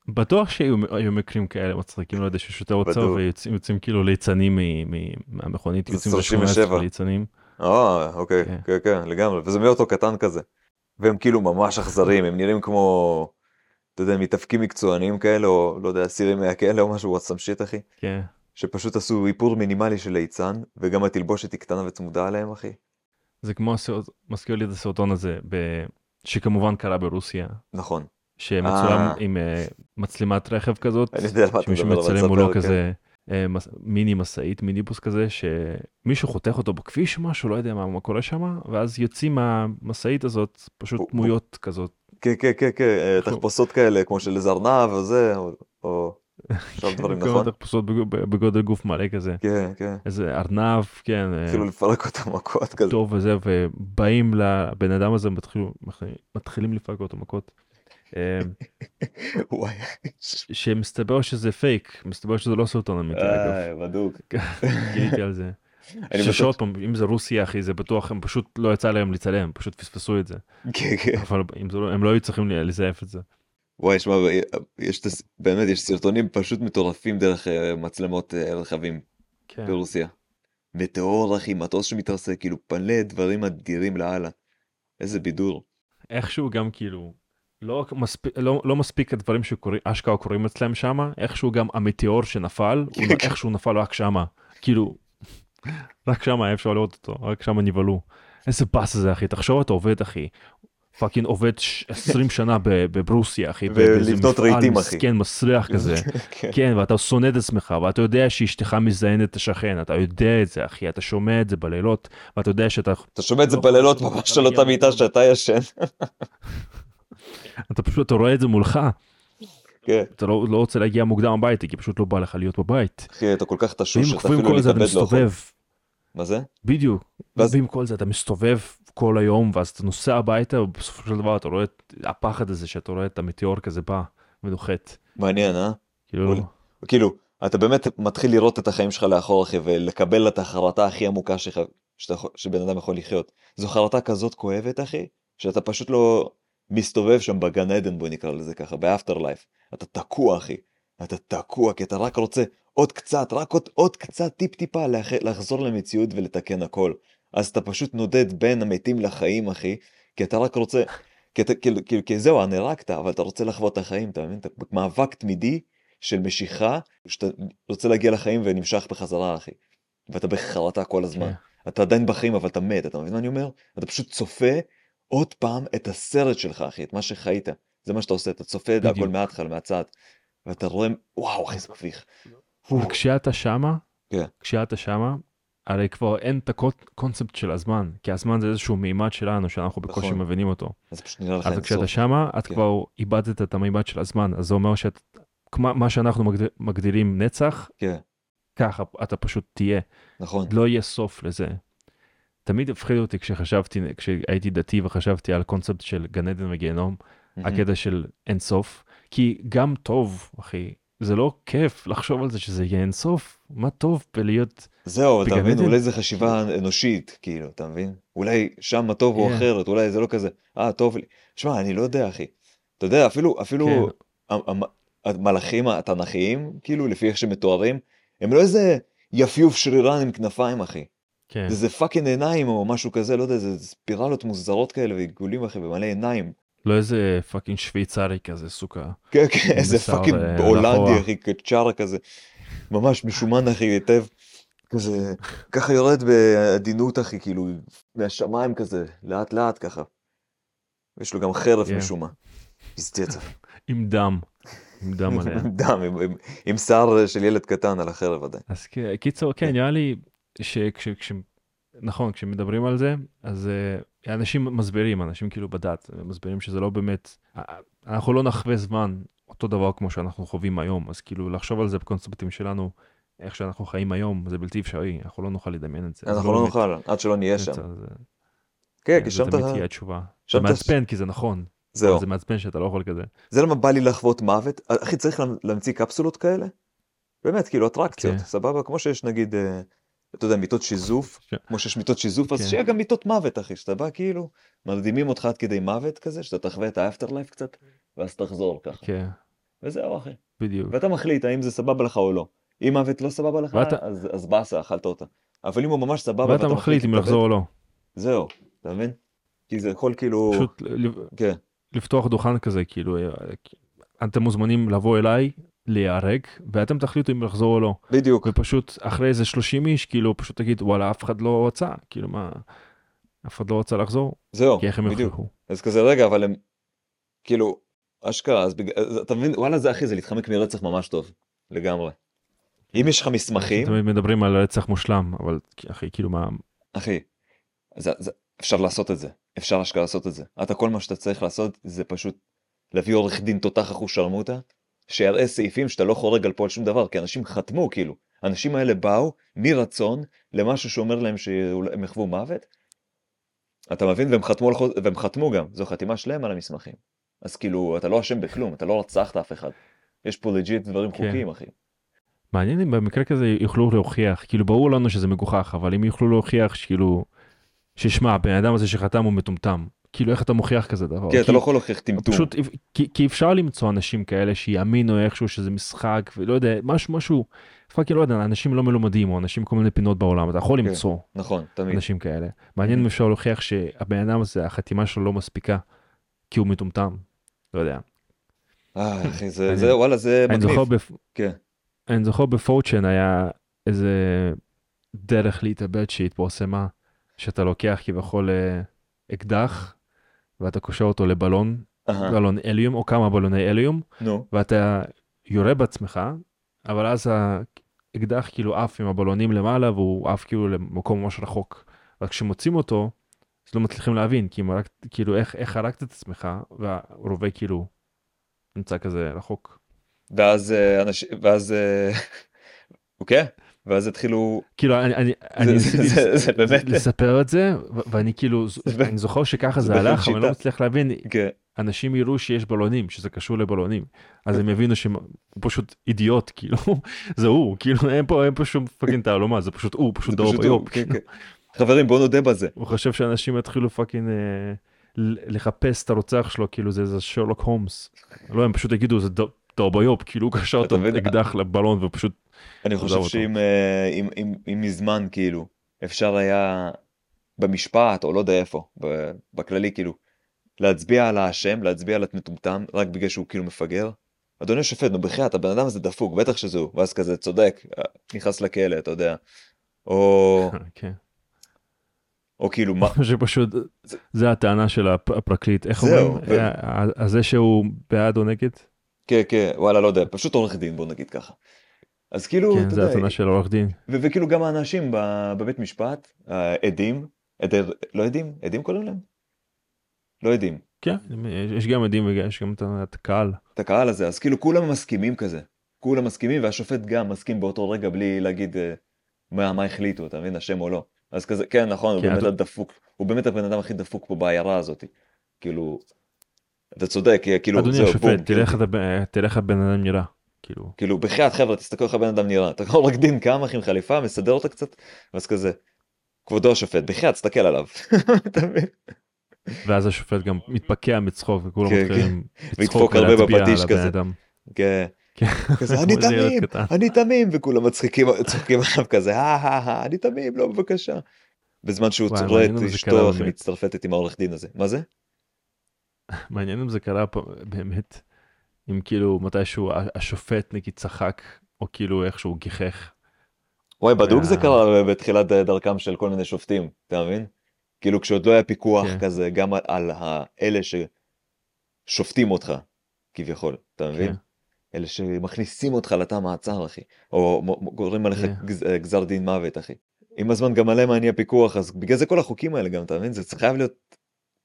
בטוח שהיו היו מקרים כאלה מצחיקים, לא יודע, ששוטר עוצר. ויוצאים יוצאים כאילו ליצנים מהמכונית, יוצאים 37. ב-18 ליצנים. אה, אוקיי, כן. כן, כן, לגמרי. וזה מאוטו קטן כזה. והם כאילו ממש אכזריים, הם נראים כמו, אתה יודע, מתאפקים מקצוענים כאלה, או לא יודע, אסירים מהכלא או משהו, וואט סאם שיט, אחי. כן. שפשוט עשו איפור מינימלי של ליצן, וגם התלבושת היא קטנה וצמודה עליהם, אחי. זה כמו הסרט, מזכיר לי את הסרטון הזה. שכמובן קרה ברוסיה, נכון. שמצולם אה. עם אה, מצלמת רכב כזאת, שמישהו מצלם מולו כן. כזה אה, מס- מיני משאית, מיניבוס כזה, שמישהו חותך אותו בכביש או משהו, לא יודע מה, מה קורה שם, ואז יוצאים מהמשאית הזאת פשוט דמויות כזאת. כן, כן, כן, כן, תחפושות כאלה, כמו של זרנב וזה, או עכשיו דברים, כמה נכון? תחפושות בג- בגודל גוף מלא כזה. כן, כן. איזה ארנב, כן, התחילו לפרק אותם מכות כזה. טוב וזה, ובאים לבן אדם הזה, מתחילים לפרק אותו מכות. אה, וואי. שמסתבר שזה פייק, מסתבר שזה לא סרטון אמיתי אגב, אה, בדוק. גיליתי על זה. <laughs> שעוד פעם, אם זה רוסיה אחי, זה בטוח, הם פשוט לא יצא להם לצלם, פשוט פספסו את זה. כן, כן. אבל לא, הם לא היו צריכים לזייף את זה. וואי, שמע, יש את באמת, יש סרטונים פשוט מטורפים דרך אה, מצלמות אה, רכבים כן. ברוסיה. מטאור, אחי, מטוס שמתרסק, כאילו מלא דברים אדירים לאללה. איזה בידור. איכשהו גם כאילו, לא מספיק, לא, לא מספיק הדברים שקורים, אשכרה קורים אצלם שמה, איכשהו גם המטאור שנפל, הוא כן. איכשהו נפל רק שמה. כאילו, <laughs> רק שמה אפשר לראות אותו, רק שמה נבהלו. איזה באסה זה אחי, תחשוב אתה עובד אחי. fucking עובד ש- 20 שנה בברוסיה אחי, ולבנות רהיטים, אחי. מסכן מסריח כזה. <laughs> כן. כן, ואתה שונא את עצמך, ואתה יודע שאשתך מזיינת את השכן, אתה יודע את זה, אחי, אתה שומע את זה בלילות, ואתה יודע שאתה אתה שומע את זה לא בלילות ממש אתה על אותה מיטה. שאתה ישן. <laughs> אתה פשוט, אתה רואה את זה מולך, כן. אתה לא, לא רוצה להגיע מוקדם הביתה, כי פשוט לא בא לך להיות בבית. אחי, אתה כל כך תשוש שאתה ועם אפילו אתה להתאבד לא יכול. מה זה? בדיוק, ואז- ועם כל זה אתה מסתובב כל היום, ואז אתה נוסע הביתה, ובסופו של דבר אתה רואה את הפחד הזה, שאתה רואה את המטאור כזה בא ונוחת. מעניין, אה? כאילו, אולי. כאילו, אתה באמת מתחיל לראות את החיים שלך לאחור, אחי, ולקבל את החרטה הכי עמוקה שלך, שאתה שבן אדם יכול לחיות. זו חרטה כזאת כואבת, אחי, שאתה פשוט לא מסתובב שם בגן עדן, בוא נקרא לזה ככה, באפטר לייף. אתה תקוע, אחי. אתה תקוע, כי אתה רק רוצה עוד קצת, רק עוד, עוד קצת טיפ-טיפה לאח... לחזור למציאות ולתקן הכל. אז אתה פשוט נודד בין המתים לחיים, אחי, כי אתה רק רוצה, כי אתה, כאילו, כאילו, כי זהו, נהרגת, אבל אתה רוצה לחוות את החיים, אתה מבין? אתה מאבק תמידי של משיכה, שאתה רוצה להגיע לחיים ונמשך בחזרה, אחי. ואתה בחרטה כל הזמן. כן. אתה עדיין בחיים, אבל אתה מת, אתה מבין מה אני אומר? אתה פשוט צופה עוד פעם את הסרט שלך, אחי, את מה שחיית. זה מה שאתה עושה, אתה צופה את הכל. מההתחלה, מהצד. ואתה רואה, וואו, אחי, זה מביך. וכשאתה שמה, כן. כשאתה שמה, הרי כבר אין את הקונספט של הזמן, כי הזמן זה איזשהו מימד שלנו שאנחנו בקושי נכון. מבינים אותו. אז פשוט נראה לך אז אין כשאתה. שמה, את כן. כבר איבדת את המימד של הזמן, אז זה אומר שאת, כמו- מה שאנחנו מגד- מגדירים נצח, כן, ככה אתה פשוט תהיה, נכון. לא יהיה סוף לזה. תמיד הפחיד אותי כשחשבתי, כשהייתי דתי וחשבתי על קונספט של גן עדן וגיהנום, מהמם. הקטע של אין סוף, כי גם טוב, אחי, זה לא כיף לחשוב על זה שזה יהיה אין סוף, מה טוב בלהיות, זהו, אתה מבין? אולי זה חשיבה אנושית, כאילו, אתה מבין? אולי שם הטוב הוא כן. אחרת, אולי זה לא כזה, אה, טוב לי. שמע, אני לא יודע, אחי. אתה יודע, אפילו, אפילו כן. המ- המ- המלאכים התנ"כיים, כאילו, לפי איך שמתוארים, הם לא איזה יפיוף שרירן עם כנפיים, אחי. כן, זה fucking עיניים או משהו כזה, לא יודע, זה ספירלות מוזרות כאלה ועיגולים, אחי, ומלא עיניים. לא איזה fucking שוויצרי כזה סוכה. כן, כן, איזה fucking אה, הולנדי. אחי, קצ'ארה כזה. ממש משומן, אחי, היטב. כזה, ככה יורד בעדינות, אחי, כאילו, מהשמיים כזה, לאט לאט ככה. יש לו גם חרב כן. משום מה. עם דם, עם דם עליה. עם <laughs> דם, עם- עם- עם שיער של ילד קטן על החרב עדיין. אז קיצור, כן, נראה לי שכש... כש- נכון, כשמדברים על זה, אז אה, אנשים מסבירים, אנשים כאילו בדת, מסבירים שזה לא באמת, אה, אנחנו לא נחווה זמן אותו דבר כמו שאנחנו חווים היום, אז כאילו לחשוב על זה בקונספטים שלנו, איך שאנחנו חיים היום, זה בלתי אפשרי, אנחנו לא נוכל לדמיין את זה. זה אנחנו לא באמת נוכל, עד שלא נהיה שם. זה- כן, כי זה שם אתה... תמיד תהיה התשובה. זה מעצבן כי זה נכון, זהו. זה מעצבן שאתה לא יכול כזה. זה למה בא לי לחוות מוות. אחי, צריך לה- להמציא קפסולות כאלה? באמת, כאילו אטרקציות, כן. סבבה? כמו שיש נגיד, אה, אתה יודע, מיטות שיזוף, ש- כמו שיש מיטות שיזוף, אז כן. שיהיה גם מיטות מוות, אחי, שאתה בא כאילו, מרדימים אותך עד כדי מוות כזה, שאתה תחווה את האפטר לייף קצת, ואז תחזור ככה. כן, וזהו, אחי. בדיוק. ואתה מחליט האם זה סבבה לך או לא. אם מוות לא סבבה לך, ואתה- אז אז באסה, אכלת אותה. אבל אם הוא ממש סבבה, ואתה מחליט אם לחזור או לא. זהו, אתה מבין? כי זה יכול כאילו... פשוט כן, לפתוח דוכן כזה, כאילו, אה, אתם מוזמנים לבוא אליי, להיהרג, ואתם תחליטו אם לחזור או לא. בדיוק. ופשוט אחרי איזה 30 איש, כאילו, פשוט תגיד, וואלה, אף אחד לא רצה, כאילו, מה, אף אחד לא רצה לחזור, זהו, כי איך הם. יכריחו. אז כזה רגע, אבל הם, כאילו, אשכרה, אז בג... אז אתה מבין, וואלה זה אחי, זה להתחמק מרצח ממש טוב, לגמרי. אם יש לך מסמכים, תמיד מדברים על רצח מושלם, אבל אחי, כאילו מה... אחי, זה, זה, אפשר לעשות את זה, אפשר אשכרה לעשות את זה. אתה כל מה שאתה צריך לעשות זה פשוט להביא עורך דין תותח אחוש שרמוטה, שיראה סעיפים שאתה לא חורג על פה על שום דבר, כי אנשים חתמו כאילו. האנשים האלה באו מרצון למשהו שאומר להם שהם יחוו מוות. אתה מבין? והם חתמו, והם חתמו גם, זו חתימה שלהם על המסמכים. אז כאילו, אתה לא אשם בכלום, אתה לא רצחת אף אחד. יש פה legit דברים כן. חוקיים, אחי. מעניין אם במקרה כזה יוכלו להוכיח, כאילו ברור לנו שזה מגוחך, אבל אם יוכלו להוכיח שכאילו, ששמע, הבן אדם הזה שחתם הוא מטומטם. כאילו איך אתה מוכיח כזה דבר? כן, אתה לא יכול להוכיח טמטום. פשוט, כי, כי אפשר למצוא אנשים כאלה שיאמינו איכשהו שזה משחק, ולא יודע, משהו, משהו, fucking לא יודע, אנשים לא מלומדים, או אנשים כל מיני פינות בעולם, אתה יכול כן, למצוא נכון, תמיד. אנשים כאלה. מעניין אם אפשר להוכיח שהבן אדם הזה, החתימה שלו לא מספיקה, כי הוא מטומטם, לא יודע. אה, אחי, זה, זה, וואלה, זה מגניב. אני זוכר, בפ... כן. אני זוכר בפורצ'ן היה איזה דרך להתאבד שהתפורסמה, שאתה לוקח כביכול אה, אקדח, ואתה קושר אותו לבלון, uh-huh. בלון אליום, או כמה בלוני אליום, no. ואתה יורה בעצמך, אבל אז האקדח כאילו עף עם הבלונים למעלה, והוא עף כאילו למקום ממש רחוק. רק כשמוצאים אותו, אז לא מצליחים להבין, כי רק, כאילו איך, איך הרגת את עצמך, והרובה כאילו נמצא כזה רחוק. ואז אה, אנשים, ואז, <laughs> אוקיי, ואז התחילו כאילו אני אני אני ניסיתי לספר את זה ואני כאילו אני זוכר שככה זה הלך אבל אני לא מצליח להבין כן. אנשים יראו שיש בלונים שזה קשור לבלונים אז הם יבינו שהוא פשוט אידיוט כאילו <laughs> זה הוא כאילו אין פה אין פה שום fucking תעלומה זה פשוט הוא פשוט דור ביום. כן, כן. חברים בוא נודה בזה. הוא חושב שאנשים יתחילו fucking אה, לחפש את הרוצח שלו כאילו זה זה שרלוק הומס לא הם פשוט יגידו זה דור ביוב כאילו הוא קשר אותו אקדח לבלון ופשוט אני חושב שאם אה, מזמן כאילו אפשר היה במשפט או לא יודע איפה בכללי כאילו להצביע על האשם להצביע על המטומטם רק בגלל שהוא כאילו מפגר. אדוני השופט נו בחייאת הבן אדם הזה דפוק בטח שזה הוא ואז כזה צודק נכנס לכלא אתה יודע. או כן. או כאילו מה שפשוט זה הטענה של הפרקליט איך אומרים זה שהוא בעד או נגד. כן כן וואלה לא יודע פשוט עורך דין בוא נגיד ככה. אז כאילו, כן, זה הטענה של עורך דין. וכאילו גם האנשים בבית משפט, העדים, עדר, לא עדים? עדים קוראים להם? לא עדים. כן, יש גם עדים ויש גם את הקהל. את הקהל הזה, אז כאילו כולם מסכימים כזה. כולם מסכימים והשופט גם מסכים באותו רגע בלי להגיד uh, מה, מה החליטו, אתה מבין, השם או לא. אז כזה, כן, נכון, כן, הוא באמת אתה... דפוק, הוא באמת הבן אדם הכי דפוק פה בעיירה הזאת. כאילו, אתה צודק, כאילו, אדוני השופט, כאילו. תלך הבן אדם נראה. כאילו כאילו בחייאת חבר'ה תסתכלו איך הבן אדם נראה אתה עורך דין קם אחי עם חליפה מסדר אותה קצת ואז כזה כבודו השופט בחייאת תסתכל עליו. <laughs> ואז השופט גם מתפקע מצחוק וכולם כן, מתחילים כן. לצחוק הרבה בפטיש כזה. כן. כן. כזה <laughs> אני תמים אני תמים וכולם מצחיקים צוחקים עליו כזה אני תמים לא בבקשה. בזמן שהוא את אשתו מצטרפת עם העורך דין הזה מה זה? <laughs> מעניין אם זה קרה פה באמת. אם כאילו מתישהו השופט נגיד צחק, או כאילו איכשהו גיחך. וואי, בדוק זה קרה בתחילת דרכם של כל מיני שופטים, אתה מבין? כאילו כשעוד לא היה פיקוח כן. כזה גם על האלה ששופטים אותך, כביכול, אתה מבין? כן. אלה שמכניסים אותך לתא מעצר, אחי, או גורמים עליך כן. גזר דין מוות, אחי. עם הזמן גם עליהם אני הפיקוח, אז בגלל זה כל החוקים האלה גם, אתה מבין? זה חייב להיות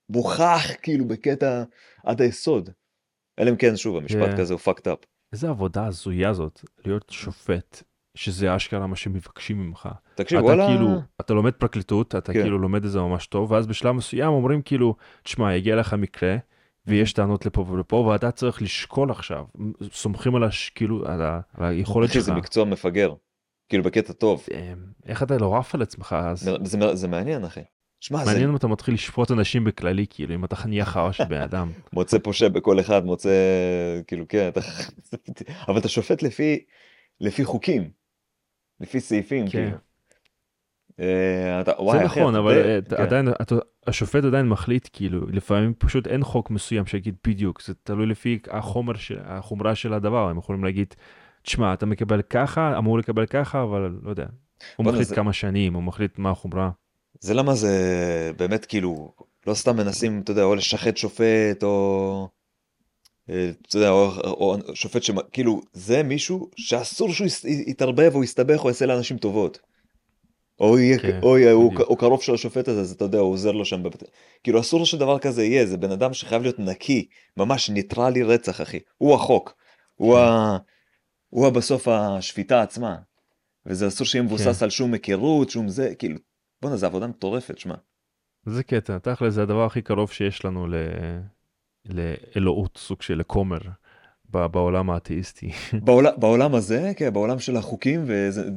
מוכח כאילו בקטע עד היסוד. אלא אם כן, שוב, המשפט yeah. כזה הוא fucked up. איזה עבודה הזויה זאת, להיות שופט, שזה אשכרה מה שמבקשים ממך. תקשיב, וואלה... אתה כאילו, אתה לומד פרקליטות, אתה כן. כאילו לומד את זה ממש טוב, ואז בשלב מסוים אומרים כאילו, תשמע, יגיע לך מקרה, ויש טענות לפה ולפה, ואתה צריך לשקול עכשיו. סומכים על, הש... כאילו, על, ה... על היכולת שלך. זה מקצוע מפגר, כאילו בקטע טוב. אמ, איך אתה לא עף על עצמך אז? זה, זה, זה מעניין, אחי. מעניין זה... אם אתה מתחיל לשפוט אנשים בכללי, כאילו, אם אתה נהיה חרא של בן אדם. <laughs> מוצא פושע בכל אחד, מוצא, כאילו, כן, אתה... <laughs> אבל אתה שופט לפי, לפי חוקים, לפי סעיפים, כן. כאילו. אה, אתה, וואי, זה נכון, אבל כן. עדיין, אתה, השופט עדיין מחליט, כאילו, לפעמים פשוט אין חוק מסוים שיגיד בדיוק, זה תלוי לפי החומר, החומרה של הדבר, הם יכולים להגיד, תשמע, אתה מקבל ככה, אמור לקבל ככה, אבל לא יודע. הוא מחליט זה... כמה שנים, הוא מחליט מה החומרה. זה למה זה באמת כאילו לא סתם מנסים אתה יודע או לשחט שופט או אה, אתה יודע, או, או, שופט שכאילו זה מישהו שאסור שהוא יתערבב או יסתבך או יעשה לאנשים טובות. או יהיה, כן, או יהיה, הוא. הוא קרוב של השופט הזה אז אתה יודע הוא עוזר לו שם בבת... כאילו אסור שדבר כזה יהיה זה בן אדם שחייב להיות נקי ממש ניטרלי רצח אחי הוא החוק הוא, כן. ה... הוא בסוף השפיטה עצמה. וזה אסור שיהיה מבוסס כן. על שום היכרות שום זה כאילו בואנה זה עבודה מטורפת שמע. זה קטע, תכל'ס זה הדבר הכי קרוב שיש לנו ל... לאלוהות, סוג של לכומר, ב- בעולם האתאיסטי. בעולם, בעולם הזה, כן, בעולם של החוקים וזה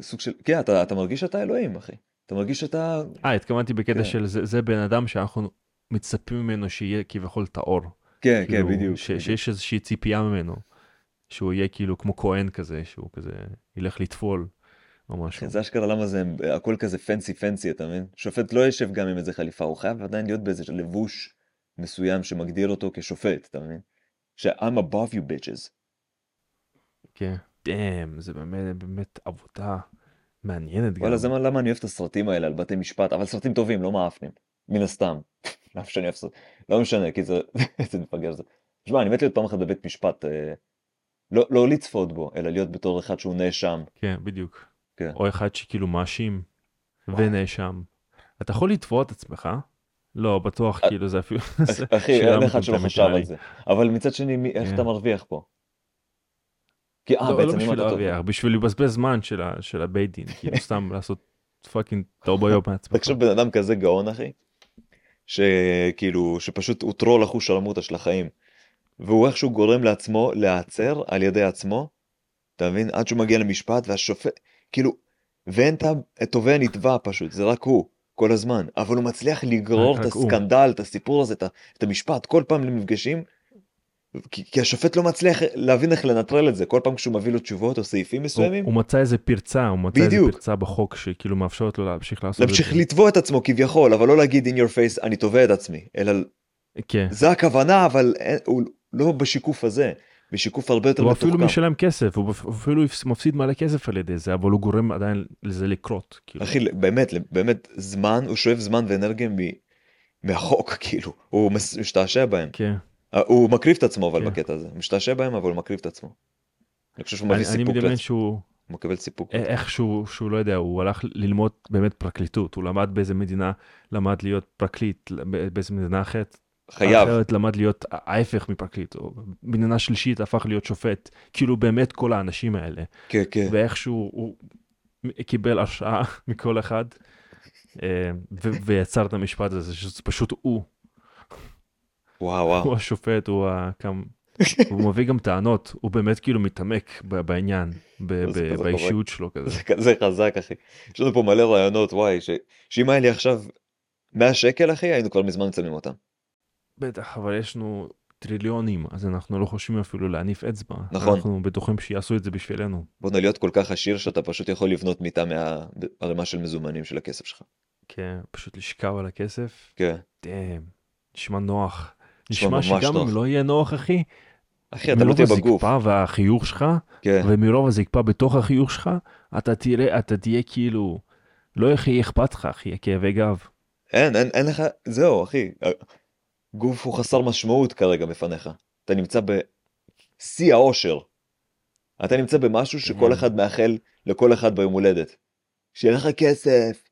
סוג של, כן, אתה, אתה מרגיש שאתה אלוהים, אחי. אתה מרגיש שאתה, אה, התכוונתי בקטע כן. של זה, זה בן אדם שאנחנו מצפים ממנו שיהיה כביכול טהור. כן, כאילו, כן, בדיוק. ש, בדיוק. שיש איזושהי ציפייה ממנו, שהוא יהיה כאילו כמו כהן כזה, שהוא כזה ילך לטבול או משהו. כן, זה אשכרה למה זה הכל כזה פנסי פנסי, אתה מבין? שופט לא יושב גם עם איזה חליפה, הוא חייב עדיין להיות באיזה לבוש מסוים שמגדיר אותו כשופט, אתה מבין? ש-I'm above you bitches. כן. דאם, זה באמת, באמת עבודה מעניינת גם. וואלה, זה מה- למה אני אוהב את הסרטים האלה על בתי משפט, אבל סרטים טובים, לא מאפנים. מן הסתם. <laughs> למה שאני אוהב סרט... לא משנה, כי זה... <laughs> איזה מפגר זה. תשמע, אני מת להיות פעם אחת בבית משפט, אה, לא לא לצפות בו, אלא להיות בתור אחד שהוא נאשם. כן, בדיוק. כן. או אחד שכאילו מאשים. ונאשם. אתה יכול לתבוע את עצמך? לא, בטוח, אה, כאילו זה אפילו... אחי, אין אחד שלא חשב. על זה. אבל מצד שני, איך כן. אתה מרוויח פה? כי אה, לא, לא בעצם אם בשביל. להרוויח, בשביל לבזבז זמן של הבית דין, כאילו <laughs> סתם לעשות fucking טורבויופ מעצמך. תחשוב בן אדם כזה גאון אחי, שכאילו, שפשוט הוא טרול אחושרמוטה של החיים. והוא איכשהו גורם לעצמו להיעצר על ידי עצמו, אתה מבין? עד שהוא מגיע למשפט והשופט, כאילו, ואין את התובע נתבע פשוט, זה רק הוא, כל הזמן. אבל הוא מצליח לגרור את הוא. הסקנדל, את הסיפור הזה, את המשפט, כל פעם למפגשים. כי, כי השופט לא מצליח להבין איך לנטרל את זה, כל פעם כשהוא מביא לו תשובות או סעיפים הוא מסוימים, הוא מצא איזה פרצה, הוא מצא איזה בדיוק. פרצה בחוק שכאילו מאפשרת לו להמשיך לעשות את להמשיך זה. לתבוע את עצמו כביכול, אבל לא להגיד in your face אני תובע את עצמי, אלא כן. זה הכוונה, אבל אין- הוא לא בשיקוף הזה, בשיקוף הרבה יותר הוא אפילו מתוחכם. משלם כסף, הוא אפילו מפסיד מלא כסף על ידי זה, אבל הוא גורם עדיין לזה לקרות. כאילו. אחי, באמת, באמת, זמן, הוא שואב זמן ואנרגיה מ- מהחוק, <laughs> כאילו, הוא משתעשע בהם. כן. הוא מקריב את עצמו, אבל כן. בקטע הזה, הוא משתעשע בהם, אבל הוא מקריב את עצמו. אני חושב שהוא אני מביא אני סיפוק מדמיין לעצמו, שהוא, הוא מקבל סיפוק. א- איכשהו, שהוא לא יודע, הוא הלך ללמוד באמת פרקליטות, הוא למד באיזה מדינה, למד להיות פרקליט, באיזה מדינה אחרת, חייב, אחרת למד להיות ההפך מפרקליט, או מדינה שלישית הפך להיות שופט, כאילו באמת כל האנשים האלה, כן, כן. ואיכשהו הוא קיבל השראה <laughs> מכל אחד, אה, ויצר את המשפט הזה, שזה פשוט הוא, וואו, וואו. הוא השופט, הוא ה... <laughs> הוא מביא גם טענות, הוא באמת כאילו מתעמק בעניין, באישיות שלו כזה. זה כזה חזק, אחי. יש לנו פה מלא רעיונות, וואי, שאם היה לי עכשיו 100 שקל, אחי, היינו כבר מזמן מצלמים אותם. בטח, אבל יש לנו טריליונים, אז אנחנו לא חושבים אפילו להניף אצבע. נכון. אנחנו בטוחים שיעשו את זה בשבילנו. בוא'נה, להיות כל כך עשיר שאתה פשוט יכול לבנות מיטה מהערימה של מזומנים של הכסף שלך. כן, פשוט לשכב על הכסף, כן. דאם, נשמע נוח. נשמע שגם נוח. אם לא יהיה נוח, אחי, אחי, אתה לא מרוב תהיה בגוף. הזקפה והחיוך שלך, כן. ומרוב הזקפה בתוך החיוך שלך, אתה תראה, אתה תהיה כאילו, לא יהיה אכפת לך, אחי, כאבי גב. אין, אין, אין לך, זהו, אחי. גוף הוא חסר משמעות כרגע בפניך. אתה נמצא בשיא האושר. אתה נמצא במשהו שכל כן. אחד מאחל לכל אחד ביום הולדת. שיהיה לך כסף.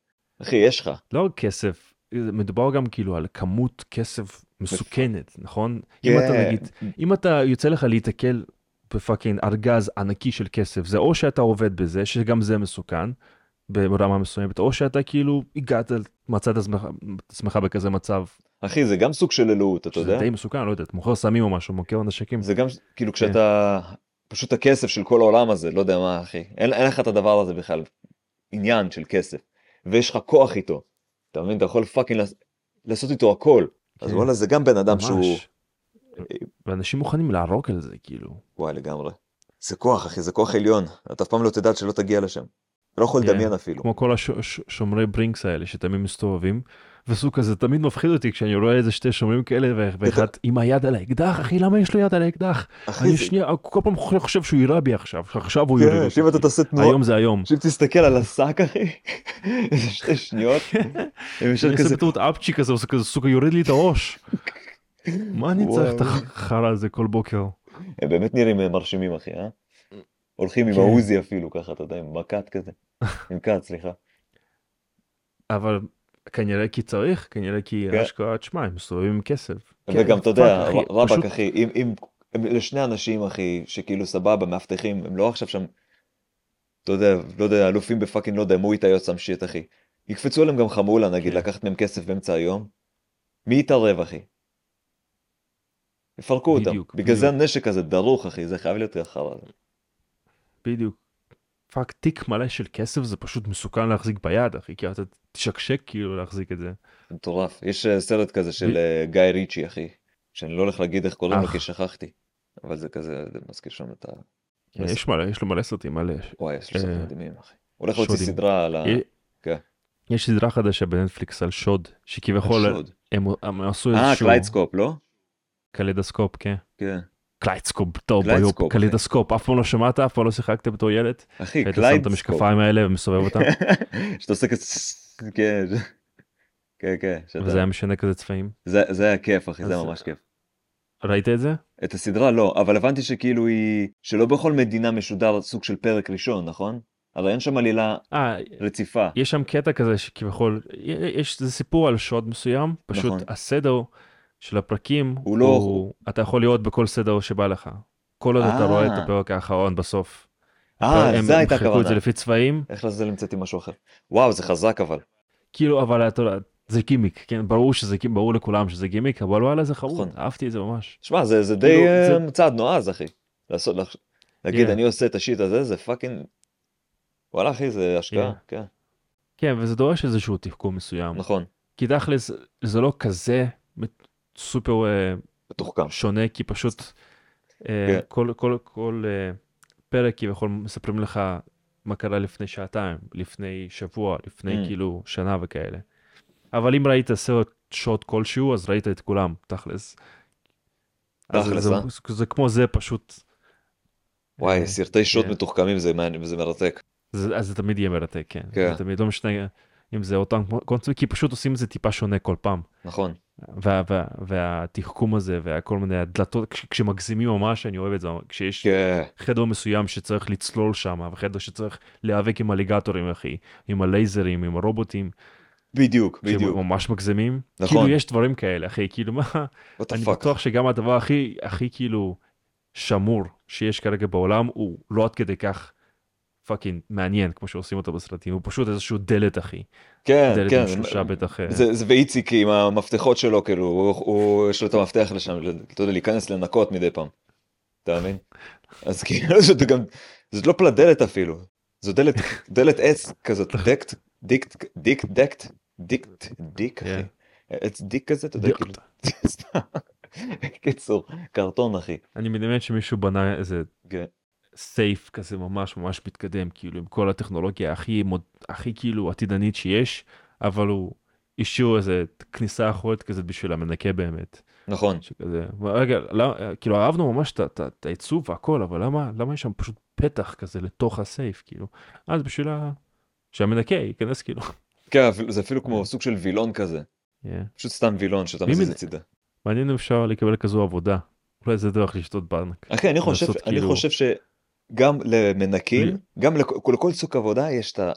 אחי, יש לך. לא רק כסף, מדובר גם כאילו על כמות כסף מסוכנת, נכון? אם אתה כן. נגיד, אם אתה יוצא לך להיתקל בפאקינג ארגז ענקי של כסף, זה או שאתה עובד בזה, שגם זה מסוכן, ברמה מסוימת, או שאתה כאילו הגעת, מצאת עצמך בכזה מצב, אחי, זה גם סוג של אלוהות, אתה יודע? די מסוכן, לא יודע, אתה מוכר סמים או משהו, מוכר נשקים. זה גם, כאילו, כן. כשאתה, פשוט הכסף של כל העולם הזה, לא יודע מה, אחי. אין, אין לך את הדבר הזה בכלל. עניין של כסף. ויש לך כוח איתו. אתה מבין? אתה יכול fucking לעש- לעשות איתו הכל. אז כן. וואלה, זה גם בן אדם. שהוא... ואנשים מוכנים להרוג על זה, כאילו. וואי, לגמרי. זה כוח, אחי, זה כוח עליון. אתה אף פעם לא תדע שלא תגיע לשם. לא יכול כן. לדמיין אפילו. כמו כל השומרי ברינקס האלה שתמיד מסתובבים, וסוג כזה תמיד מפחיד אותי כשאני רואה איזה שתי שומרים כאלה ואחד עם היד על האקדח, אחי למה יש לו יד על האקדח? אני זה... שנייה, כל פעם חושב שהוא יירה בי עכשיו, שעכשיו הוא כן, אותי. שאם אתה תעשה תנועה, היום זה היום. שאם תסתכל על השק, אחי, <laughs> איזה שתי שניות, <laughs> אני כזה, בטעות אפצ'י כזה, עושה כזה סוג יוריד לי את הראש. <laughs> מה אני צריך את. החרא הזה כל בוקר? הם באמת נראים אה, מרשימים, אחי, אה? הולכים עם כן. העוזי אפילו, ככה, אתה יודע, עם מכת כזה. עם כת, סליחה. אבל כנראה כי צריך, כנראה כי כן. אשכרה, תשמע, הם מסתובבים עם כסף. כן, וגם, אתה יודע, רבאק, אחי, אם, אם, הם לשני אנשים, אחי, שכאילו סבבה, מאבטחים, הם לא עכשיו שם, אתה יודע, לא יודע, אלופים ב fucking, לא יודע, מואי תאי או shit, אחי. יקפצו עליהם גם חמולה, נגיד, כן. לקחת מהם כסף באמצע היום. מי יתערב, אחי? יפרקו אותם. בדיוק, בגלל זה בדיוק. הנשק הזה דרוך, אחי, זה חייב להיות חרא. בדיוק. fuck, תיק מלא של כסף זה פשוט מסוכן להחזיק ביד, אחי, כי אתה תשקשק כאילו להחזיק את זה. מטורף. יש אה, סרט כזה של אה, גיא ריצ'י, אחי, שאני לא הולך להגיד איך קוראים לו. כי שכחתי. אבל זה כזה, זה מזכיר שם את ה... מס- יש מלא, יש לו מלא סרטים מלא. וואי, יש לו סרטים אה, מדהימים, אחי. הולך להוציא. סדרה על ה... כן. יש סדרה חדשה בנטפליקס על שוד, שכביכול. הם, עשו אה, איזשהו קליידסקופ, לא? קליידוסקופ, כן. כן. קליידסקופ, טוב, קליידסקופ, ביופ, אחי. קליידוסקופ, אף פעם לא שמעת, אף פעם לא שיחקת בתור ילד? אחי, היית שם את. המשקפיים האלה ומסובב אותם, <laughs> שאתה עושה כזה... כן, כן, כן. וזה היה משנה כזה צבעים. זה היה כיף, אחי, זה היה ממש כיף. ראית את זה? את הסדרה לא, אבל הבנתי שכאילו היא... שלא בכל מדינה משודר סוג של פרק ראשון, נכון? הרי אין שם עלילה אה, רציפה. יש שם קטע כזה שכביכול, יש, זה סיפור על שוד מסוים, פשוט נכון. הסדר של הפרקים, הוא לא- הוא, אתה יכול לראות בכל סדר שבא לך. כל עוד אתה אה. רואה את הפרק האחרון בסוף. אה, זה הייתה הם חילקו את זה. לפי צבעים, איך לזה המצאתי משהו אחר. וואו, זה חזק אבל. כאילו, אבל אתה יודע, זה גימיק, כן? ברור שזה גימיק, ברור לכולם שזה גימיק, אבל וואלה זה חמוד, נכון. אהבתי את זה ממש. שמע, זה זה די כאילו, אה, זה- צעד נועז, אחי. לעשות, לח- להגיד, כן. אני עושה את ה shit הזה, זה fucking... וואלה, אחי, זה השקעה, כן. כן, וזה דורש איזשהו תחכום מסוים. נכון, כי תכלס, זה לא כזה סופר אה, מתוחכם. שונה כי פשוט אה, כן. כל, כל, כל אה, פרק כביכול מספרים לך מה קרה לפני שעתיים, לפני שבוע, לפני Mm. כאילו שנה וכאלה. אבל אם ראית סרט שוד כלשהו אז ראית את כולם, תכלס. תכלס, זה, אה? זה, זה כמו זה פשוט. וואי, אה, סרטי שוט כן. מתוחכמים זה וזה מרתק. זה, אז זה תמיד יהיה מרתק, כן. כן. זה תמיד לא משנה אם זה אותם קונספט, כי פשוט עושים את זה טיפה שונה כל פעם. נכון. וה, וה, והתחכום הזה וכל מיני הדלתות, כש, כשמגזימים ממש אני אוהב את זה, כשיש כן. חדר מסוים שצריך לצלול שם, וחדר שצריך להיאבק עם אליגטורים, אחי, עם הלייזרים, עם הרובוטים, בדיוק, בדיוק. ממש מגזימים. נכון. כאילו יש דברים כאלה, אחי, כאילו מה, אני fuck. בטוח שגם הדבר הכי, הכי כאילו שמור שיש כרגע בעולם, הוא לא עד כדי כך fucking מעניין, כמו שעושים אותו בסרטים, הוא פשוט איזשהו דלת, אחי. כן, דלת כן. עם שלושה בטח. אה, זה, זה ואיציק עם המפתחות שלו, כאילו, הוא, הוא, יש לו את המפתח לשם, אתה יודע, להיכנס לנקות מדי פעם. אתה מבין? אז כאילו, <laughs> זאת גם, זאת לא פלדלת אפילו. זו דלת, דלת עץ כזאת, דקט, דיקט, דיק, דקט, דיקט, דיק, אחי. כן. עץ דיק כזה, אתה יודע, דיקט. כאילו. <laughs> קיצור, קרטון, אחי. אני מדמיין שמישהו בנה איזה כן. סייף כזה ממש ממש מתקדם, כאילו עם כל הטכנולוגיה הכי, מוד, הכי כאילו עתידנית שיש, אבל הוא השאיר איזה כניסה אחורית כזה בשביל המנקה באמת. נכון. שכזה, רגע, למה, כאילו אהבנו ממש את- העיצוב והכל, אבל למה, למה יש שם פשוט פתח כזה לתוך הסייף, כאילו? אז בשביל ה... שהמנקה ייכנס כאילו. כן, זה אפילו כמו סוג של וילון כזה. Yeah. פשוט סתם וילון שאתה מזיז הצידה. מעניין אם אפשר לקבל כזו עבודה. אולי זה דרך לשדוד בנק. אחי, אני חושב, אני כאילו- חושב שגם למנקים, גם לכ- לכל סוג עבודה יש את ה-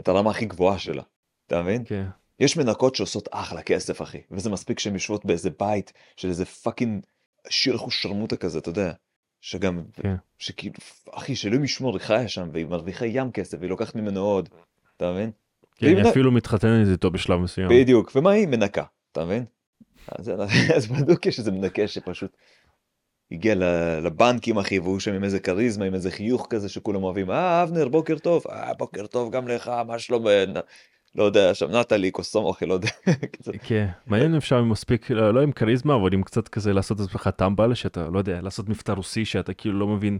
את הרמה הכי גבוהה שלה. אתה מבין? כן. יש מנקות שעושות אחלה כסף, אחי, וזה מספיק שהן יושבות באיזה בית של איזה fucking עשיר אחושרמוטה כזה, אתה יודע. שגם, כן. שכאילו, אחי, שאלוהים ישמור, היא חיה שם, והיא מרוויחה ים כסף, והיא לוקחת ממנו עוד, אתה מבין? כן, היא נ- אפילו מתחתנת איתו בשלב מסוים. בדיוק, ומה היא מנקה, אתה מבין? אז, אז בדיוק יש איזה מנקה שפשוט הגיע ל- לבנקים אחי והוא שם עם איזה כריזמה עם איזה חיוך כזה שכולם אוהבים אה אבנר בוקר טוב אה בוקר טוב גם לך מה שלום אה, לא יודע שם נטלי קוסום אוכל לא יודע. <laughs> כן, מעניין אם אפשר עם מספיק, לא לא עם כריזמה, אבל עם קצת כזה לעשות את עצמך טמבל, שאתה, לא יודע, לעשות מבטא רוסי, שאתה כאילו לא מבין,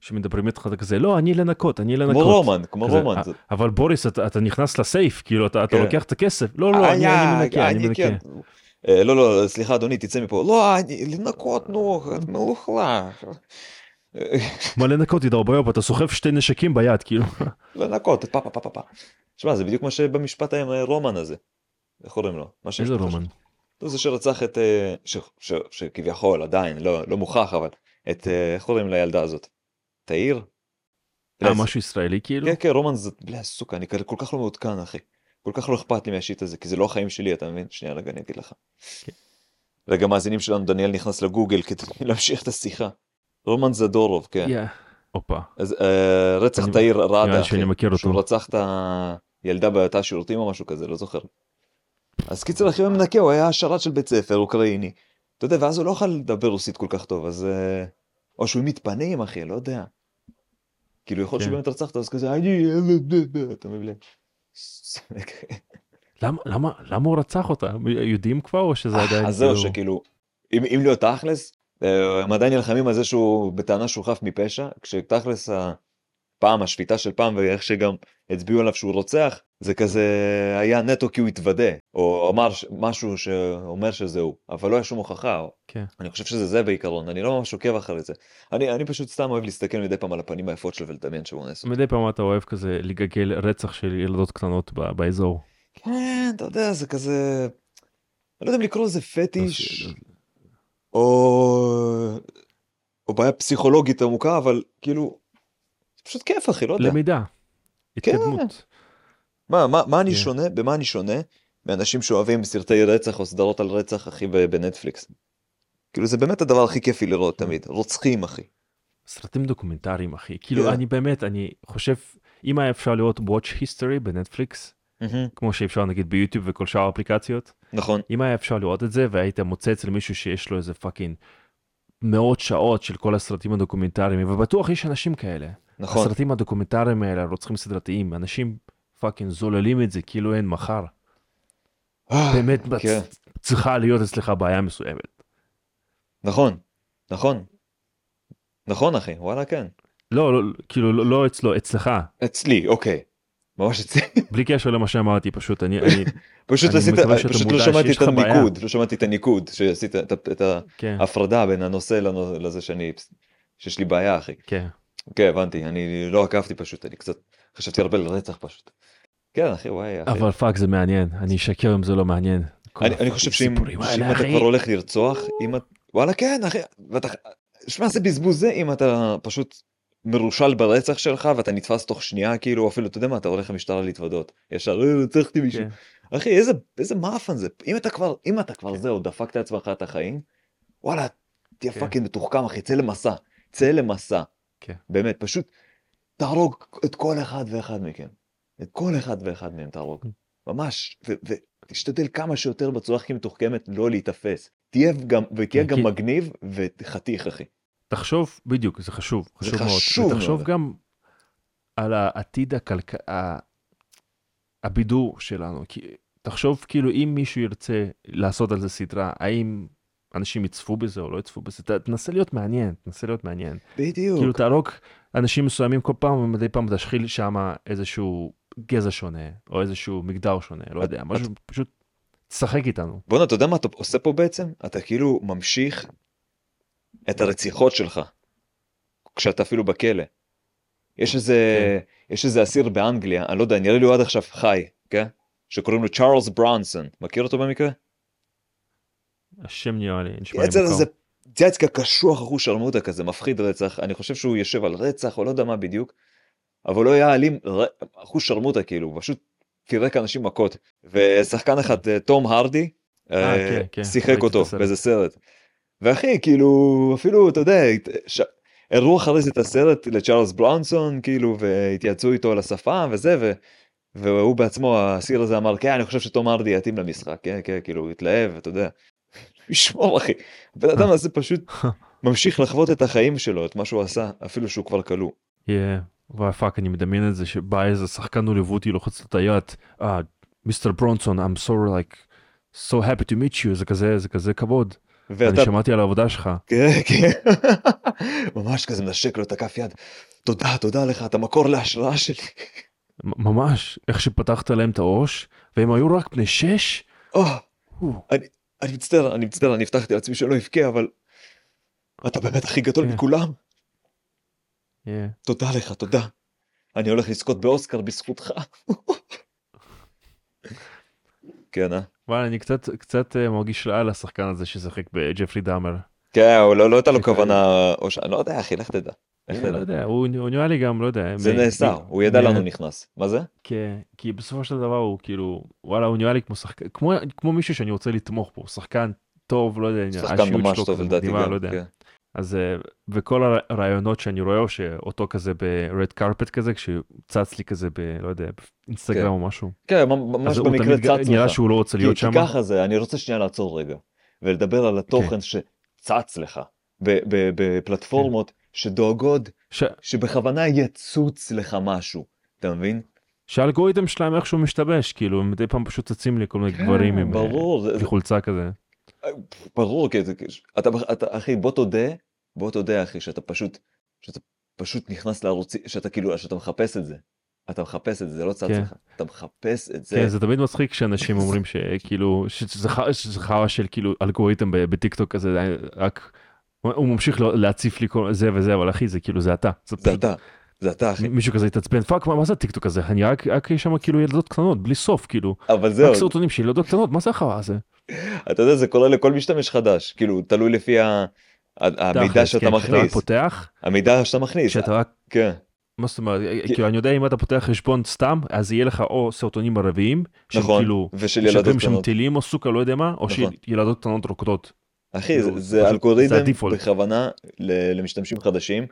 שמדברים איתך, אתה כזה, לא, אני לנקות, אני לנקות. כמו רומן כמו כזה, רומן. "אה, אבל בוריס, אתה, אתה נכנס לסייף, כאילו, אתה, אתה כן. לוקח את הכסף. לא, לא, אני, אה, אני מנקה, אני אני מנקה. כן. לא לא סליחה אדוני תצא מפה לא אני לנקות נו את מלוכלה. מה לנקות ביום, אתה סוחב שתי נשקים ביד, כאילו. לנקות פה פה פה פה פה. שמע זה בדיוק מה שבמשפט עם הרומן הזה. איך קוראים לו? איזה רומן? זה שרצח את, שכביכול עדיין, לא, מוכח, אבל את, איך קוראים לילדה הזאת? תאיר? אה, משהו ישראלי כאילו? כן, כן, רומן זה, בלי סוכה, אני כל כך לא מעודכן, אחי. כל כך לא אכפת לי מהשיט הזה, כי זה לא החיים שלי, אתה מבין? שנייה, רגע, אני אגיד לך. כן. רגע, מאזינים שלנו, דניאל נכנס לגוגל כדי <laughs> להמשיך את השיחה. רומן זדורוב, כן. הופה. אז uh, רצח תאיר ראדה, שאני מכיר אותו. שהוא רצח את הילדה בתא השירותים או משהו כזה, לא זוכר. אז קיצר, אחי מנקה, הוא היה שרת של בית ספר אוקראיני. אתה יודע, ואז הוא לא יכול לדבר רוסית כל כך טוב, אז... Uh, או שהוא מתפנים, אחי, לא יודע. כאילו, יכול להיות כן. שבאמת רצחת, אז כזה, אני... אתה מבין? למה, למה, למה הוא רצח אותה? יודעים כבר או שזה אה, עדיין... אז זהו, כאילו- שכאילו, אם, אם להיות תכלס, אה, הם עדיין נלחמים על זה שהוא בטענה שהוא חף מפשע, כשתכלס הפעם, השפיטה של פעם, ואיך שגם הצביעו עליו שהוא רוצח, זה כזה היה נטו כי הוא התוודה, או אמר משהו שאומר שזה הוא, אבל לא היה שום הוכחה. כן. אני חושב שזה זה בעיקרון, אני לא ממש עוקב אחרי זה. אני, אני פשוט סתם אוהב להסתכל מדי פעם על הפנים היפות שלו ולדמיין שהוא נס. מדי פעם אתה אוהב כזה לגגל רצח של ילדות קטנות באזור. כן, אתה יודע, זה כזה... אני לא יודע אם לקרוא לזה פטיש, או... או בעיה פסיכולוגית עמוקה, אבל כאילו, פשוט כיף אחי, לא יודע. למידה, כן. התקדמות. מה, מה, מה אני yeah. כן. שונה, במה אני שונה מאנשים שאוהבים סרטי רצח או סדרות על רצח אחי בנטפליקס. כאילו זה באמת הדבר הכי כיפי לראות תמיד, רוצחים אחי. סרטים דוקומנטריים אחי, כאילו yeah. אני באמת, אני חושב, אם היה אפשר לראות Watch History בנטפליקס, mm-hmm. כמו שאפשר נגיד ביוטיוב וכל שאר האפליקציות. נכון. אם היה אפשר לראות את זה והיית מוצא אצל מישהו שיש לו איזה fucking מאות שעות של כל הסרטים הדוקומנטריים, ובטוח יש אנשים כאלה. נכון. הסרטים הדוקומנטריים האלה, הרוצחים סדרתיים, אנשים fucking זוללים את זה כאילו אין מחר. אה, באמת כן. צריכה להיות אצלך בעיה מסוימת. נכון, נכון. נכון אחי, וואלה כן. לא, לא כאילו לא, לא אצלו, אצלך. אצלי, אוקיי. ממש אצלי. <laughs> בלי קשר למה שאמרתי פשוט אני, אני <laughs> פשוט אני עשית, פשוט לא שמעתי את הניקוד, לא שמעתי את הניקוד, שעשית את, את כן. ההפרדה בין הנושא לזה שאני, שיש לי בעיה אחי. כן. כן הבנתי, אני לא עקבתי פשוט, אני קצת חשבתי הרבה על רצח פשוט. כן אחי וואי אחי. אבל fuck זה מעניין, אני אשקר אם זה לא מעניין. אני, אני חושב שאם אתה כבר הולך לרצוח, אם את, וואלה כן אחי, ואתה, שמע זה בזבוז זה אם אתה פשוט מרושל ברצח שלך ואתה נתפס תוך שנייה כאילו אפילו אתה יודע מה אתה הולך למשטרה להתוודות ישר רצחתי מישהו כן. אחי איזה איזה מאפן זה אם אתה כבר אם אתה כבר כן. זהו דפקת לעצמך את החיים וואלה תהיה כן. פאקינג מתוחכם אחי צא למסע צא למסע כן. באמת פשוט תהרוג את כל אחד ואחד מכם את כל אחד ואחד מהם תהרוג ממש ותשתדל כמה שיותר בצורה הכי מתוחכמת לא להיתפס תהיה גם ותהיה גם מגניב וחתיך אחי. תחשוב, בדיוק, זה חשוב, חשוב, זה מאוד. חשוב מאוד. ותחשוב גם על העתיד הכלכ... הבידור שלנו. כי תחשוב כאילו אם מישהו ירצה לעשות על זה סדרה, האם אנשים יצפו בזה או לא יצפו בזה, תנסה להיות מעניין, תנסה להיות מעניין. בדיוק. כאילו תהרוג אנשים מסוימים כל פעם ומדי פעם תשחיל שם איזשהו גזע שונה, או איזשהו מגדר שונה, לא יודע, משהו פשוט תשחק איתנו. בואנה, אתה יודע מה אתה עושה פה בעצם? אתה כאילו ממשיך את הרציחות שלך, כשאתה אפילו בכלא. יש איזה, כן. יש איזה אסיר באנגליה, אני לא יודע, נראה לי הוא עד עכשיו חי, כן? שקוראים לו צ'ארלס ברונסון, מכיר אותו במקרה? השם נראה לי, נשמע לי מוכר. זה צייצקה קשוח אחוז שרמוטה כזה, מפחיד רצח, אני חושב שהוא יושב על רצח או לא יודע מה בדיוק, אבל לא היה אלים, אחוז שרמוטה כאילו, פשוט פירק אנשים מכות. ושחקן אחד, אה, תום הרדי, אה, כן, כן, שיחק אותו באיזה סרט. ואחי כאילו אפילו אתה יודע. הראו אחרי זה את הסרט לצ'ארלס ברונסון כאילו והתייעצו איתו על השפם וזה ו... והוא בעצמו האסיר הזה אמר כן אני חושב שתום הארדי יתאים למשחק כן כן כאילו התלהב אתה יודע. ישמור אחי. הבן אדם הזה פשוט ממשיך לחוות את החיים שלו את מה שהוא עשה אפילו שהוא כבר כלוא. וואי fuck אני מדמיין את זה שבא איזה שחקן הוליוודי לוחץ לו את היד מיסטר ברונסון I'm so like so happy to meet you זה כזה זה כזה כבוד. ואתה... אני שמעתי על העבודה שלך. כן, כן. <laughs> ממש כזה מנשק לו את הכף יד. תודה, תודה לך, אתה מקור להשראה שלי. ממש, איך שפתחת להם את הראש, והם היו רק בני שש? Oh, אני, אני מצטער, אני מצטער, אני הבטחתי לעצמי שלא אבכה, אבל אתה באמת הכי גדול yeah. כן. מכולם. Yeah. תודה לך, תודה. אני הולך לזכות באוסקר בזכותך. כן, אה? וואלה, אני קצת, קצת אה, מרגיש רע לשחקן הזה ששיחק בג'פרי דאמר. כן, הוא לא לא הייתה לו. כוונה, או ש... אני לא יודע, אחי, לך תדע. לך אני לא תדע. יודע, הוא הוא נראה לי גם, לא יודע. זה נעשה, מ- הוא ידע לאן הוא נכנס. מה זה? כן, כי בסופו של דבר הוא כאילו, וואלה, הוא נראה לי כמו שחקן, כמו, כמו מישהו שאני רוצה לתמוך בו, שחקן טוב, לא יודע, שחקן ממש טוב לדעתי גם. לא יודע. כן. אז, אה, וכל הרעיונות שאני רואה, או שאותו כזה ברד קרפט כזה, כשצץ לי כזה ב... לא יודע, באינסטגרם כן. או משהו. כן, ממש במקרה צץ נראה לך. שהוא לא רוצה כי להיות כי שם. ככה זה, אני רוצה שנייה לעצור רגע, ולדבר על התוכן שצץ לך ב- ב- בפלטפורמות שדואגות ש... שבכוונה יצוץ לך משהו, אתה מבין? שהאלגוריתם שלהם איכשהו משתבש, כאילו, הם מדי פעם פשוט צצים לי כל מיני כן, גברים עם אה, ברור, זה- זה- חולצה כזה. ברור, כי אתה, אתה, אחי, בוא תודה, בוא תודה, אחי, שאתה פשוט, שאתה פשוט נכנס לערוצים, שאתה כאילו, שאתה מחפש את זה. אתה מחפש את זה, זה לא צץ כן. לך. אתה מחפש את זה. כן, זה תמיד מצחיק כשאנשים אומרים שכאילו, שזה חרא של כאילו אלגוריתם בטיקטוק כזה, רק, הוא ממשיך להציף לי כל זה וזה, אבל אחי, זה כאילו, זה אתה. זה אתה, זה אתה, אחי. מישהו כזה התעצבן, fuck, מה מה זה הטיקטוק הזה? אני רק, רק יש שם כאילו ילדות קטנות, בלי סוף, כאילו. אבל רק זהו, סרטונים של ילדות קטנות, מה זה החרא הזה? אתה יודע, זה קורה לכל משתמש חדש, כאילו, תלוי לפי ה- המידע שאתה כן, רק מכניס. פותח, המידע שאתה מכניס. כשאתה רק, כן, מה זאת אומרת, כאילו אני יודע אם אתה פותח חשבון סתם, אז יהיה לך או סרטונים ערביים, נכון, כאילו, ושל של ילדות קטנות. שמטילים או סוכה, לא יודע מה, או נכון. שילדות קטנות רוקדות. אחי, זה- כאילו, זה אלגוריתם זה הדיפולט. בכוונה למשתמשים חדשים,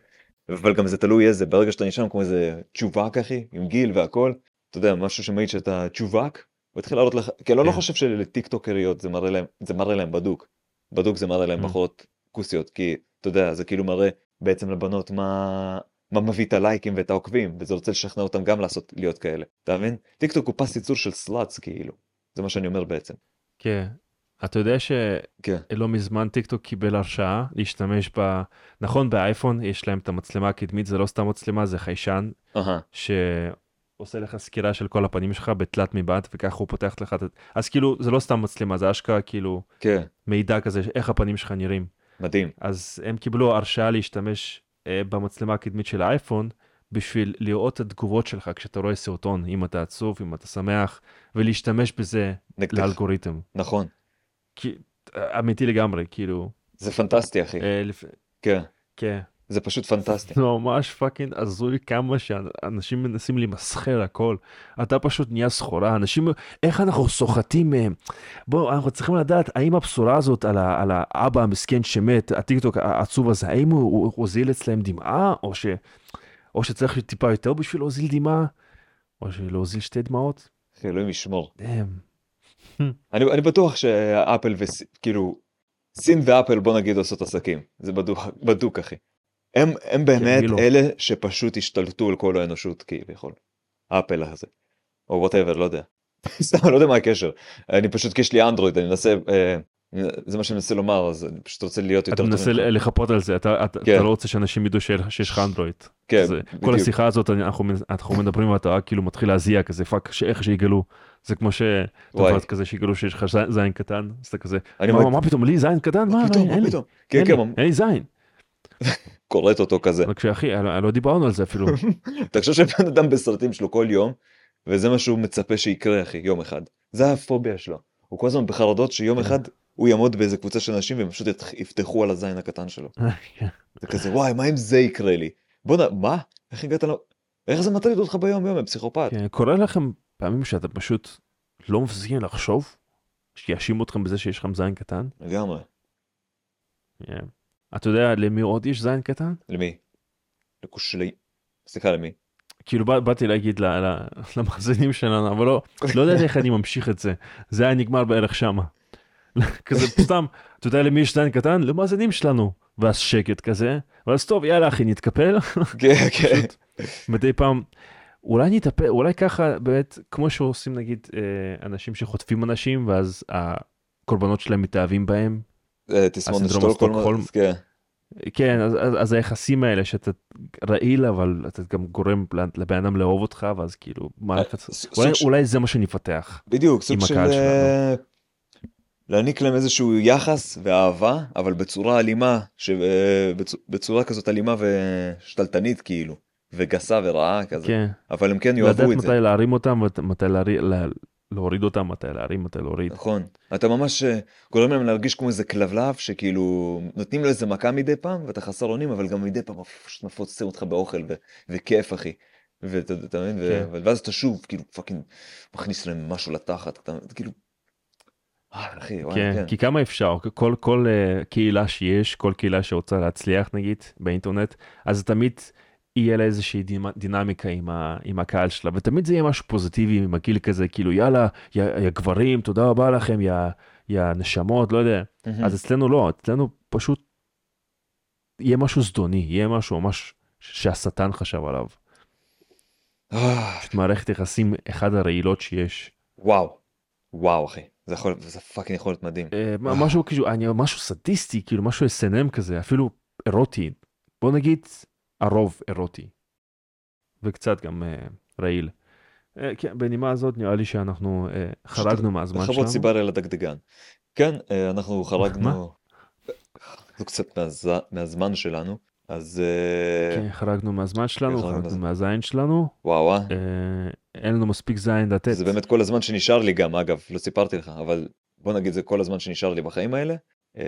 אבל גם זה תלוי איזה, ברגע שאתה נשאר כמו איזה צ'ובק, אחי, עם גיל והכל, אתה יודע, משהו שמעיד שאתה צ'ובק, הוא התחיל להראות לך, כי אני לא כן. חושב שלטיקטוקריות זה מראה להם, זה מראה להם בדוק. בדוק זה מראה להם Mm. בחורות כוסיות, כי אתה יודע, זה כאילו מראה בעצם לבנות מה... מה מביא את הלייקים ואת העוקבים, וזה רוצה לשכנע אותם גם לעשות, להיות כאלה, אתה מבין? טיקטוק הוא פס ייצור של sluts, כאילו. זה מה שאני אומר בעצם. כן. אתה יודע שלא כן. מזמן טיקטוק קיבל הרשאה להשתמש ב... נכון, באייפון יש להם את המצלמה הקדמית, זה לא סתם מצלמה, זה חיישן אהה, שעושה לך סקירה של כל הפנים שלך בתלת מבט, וככה הוא פותח לך את... אז כאילו, זה לא סתם מצלמה, זה אשכרה כאילו כן, מידע כזה, איך הפנים שלך נראים. מדהים. אז הם קיבלו הרשאה להשתמש אה, במצלמה הקדמית של האייפון בשביל לראות את התגובות שלך כשאתה רואה סרטון, אם אתה עצוב, אם אתה שמח, ולהשתמש בזה נגדך. לאלגוריתם. נכון. אה, אמיתי לגמרי, כאילו, זה פנטסטי, אחי. אה, לפ... כן. כן, זה פשוט פנטסטי. <laughs> זה ממש fucking הזוי כמה שאנשים מנסים למסחר הכל. אתה פשוט נהיה סחורה, אנשים, איך אנחנו סוחטים מהם? בואו, אנחנו צריכים לדעת האם הבשורה הזאת על, ה, על האבא המסכן שמת, הטיקטוק העצוב הזה, האם הוא, הוזיל אצלם דמעה, או, ש, או שצריך טיפה יותר בשביל להוזיל דמעה, או להוזיל שתי דמעות? אלוהים ישמור. damn. אני, אני בטוח שאפל וכאילו, סין ואפל בוא נגיד עושות עסקים. זה בדוק, בדוק אחי. הם, הם באמת? אלה שפשוט השתלטו על כל האנושות כביכול. אפל הזה. או whatever, לא יודע. <laughs> סתם, לא יודע מה הקשר. אני פשוט, כי יש לי אנדרואיד, אני מנסה, אה, זה מה שאני מנסה לומר, אז אני פשוט רוצה להיות יותר אתה מנסה. לחפות על זה, אתה, אתה, כן. אתה לא רוצה שאנשים ידעו שיש לך אנדרואיד. כן, זה, כל בדיוק. השיחה הזאת אני- אנחנו, אנחנו מדברים ואתה רק כאילו מתחיל להזיע כזה fuck שאיך שיגלו זה כמו וואי. שטובת כזה שיגלו שיש לך זין- קטן אז אתה כזה מה, מאוד- מה פתאום לי זין קטן מה, מה מה פתאום, אין מה לי, פתאום? כן, אין כן, לי, אין לי זין. <laughs> כורת אותו כזה. רק שאחי לא לא דיברנו על זה אפילו <laughs> תחשוב שבן אדם בסרטים שלו כל יום, וזה מה שהוא מצפה שיקרה, אחי, יום אחד. זה הפוביה שלו. הוא כל הזמן בחרדות שיום כן. אחד הוא יעמוד באיזה קבוצה של אנשים והם פשוט יפתחו על הזין הקטן שלו. <laughs> זה כזה, וואי, מה אם זה יקרה לי? בוא'נה, מה? איך הגעת ל... איך זה מטריד אותך ביום יום, הם פסיכופת? כן, קורה לכם פעמים שאתה פשוט לא מפסיקים לחשוב שיאשימו אתכם בזה שיש לכם זין קטן לגמרי. כן. אתה יודע למי עוד יש זין קטן למי? לכושלי... סליחה, למי? כאילו בא, באתי להגיד ל, ל, למאזינים שלנו אבל לא לא יודע איך אני ממשיך את זה זה היה נגמר בערך שמה. <laughs> כזה סתם אתה יודע למי יש זין קטן למאזינים שלנו ואז שקט כזה ואז טוב יאללה אחי נתקפל <laughs> כן, כן. מדי פעם אולי נתאפל אולי ככה באמת כמו שעושים נגיד אה, אנשים שחוטפים אנשים ואז הקורבנות שלהם מתאהבים בהם אה, תסמונת שטוקהולם. אז כן. כן אז, אז, אז היחסים האלה שאתה רעיל אבל אתה גם גורם לבן אדם לאהוב אותך ואז כאילו מה אה, אולי, ש- אולי זה מה שנפתח. בדיוק, סוג של... להעניק להם איזשהו יחס ואהבה, אבל בצורה אלימה, ש- אה, בצ- בצורה כזאת אלימה ושתלטנית כאילו, וגסה ורעה כזה. כן. אבל הם כן לדעת יאהבו את מתי זה. להרים אותם ומתי להרי- לה- להוריד אותם, מתי להרים, מתי להוריד. נכון. אתה ממש אה, גורם להם להרגיש כמו איזה כלבלב, שכאילו נותנים לו איזה מכה מדי פעם, ואתה חסר אונים, אבל גם מדי פעם פשוט מפוצצים אותך באוכל, ו- וכיף, אחי. ואתה אתה מבין? כן. ואז אתה שוב, כאילו, פאקינג, מכניס להם משהו לתחת, אתה כאילו... אחי, וואי, כן, כן. כי כמה אפשר, כל, כל uh, קהילה שיש, כל קהילה שרוצה להצליח נגיד באינטרנט, אז תמיד יהיה לה איזושהי דינמיקה עם, ה, עם הקהל שלה, ותמיד זה יהיה משהו פוזיטיבי מגעיל כזה, כאילו יאללה, יא, יא גברים, תודה רבה לכם, יא, יא נשמות, לא יודע. אז אצלנו לא, אצלנו פשוט יהיה משהו זדוני, יהיה משהו ממש שהשטן חשב עליו. אה, פשוט מערכת יחסים אחד הרעילות שיש. וואו, וואו, אחי. זה יכול, זה fucking יכול להיות מדהים. אה, משהו כאילו, אני, משהו סדיסטי, כאילו משהו S&M כזה, אפילו אירוטי. בוא נגיד, הרוב אירוטי. וקצת גם אה, רעיל. אה, כן, בנימה הזאת נראה לי שאנחנו חרגנו מהזמן שלנו. סיבר לדגדגן. כן, אה, אנחנו חרגנו... קצת מהז- מהזמן שלנו, אז אה, כן, חרגנו מהזמן שלנו, חרגנו. מהזין שלנו. וואו וואו. אה, אין לנו מספיק זין לתת. זה באמת כל הזמן שנשאר לי גם, אגב, לא סיפרתי לך, אבל בוא נגיד זה כל הזמן שנשאר לי בחיים האלה. אה,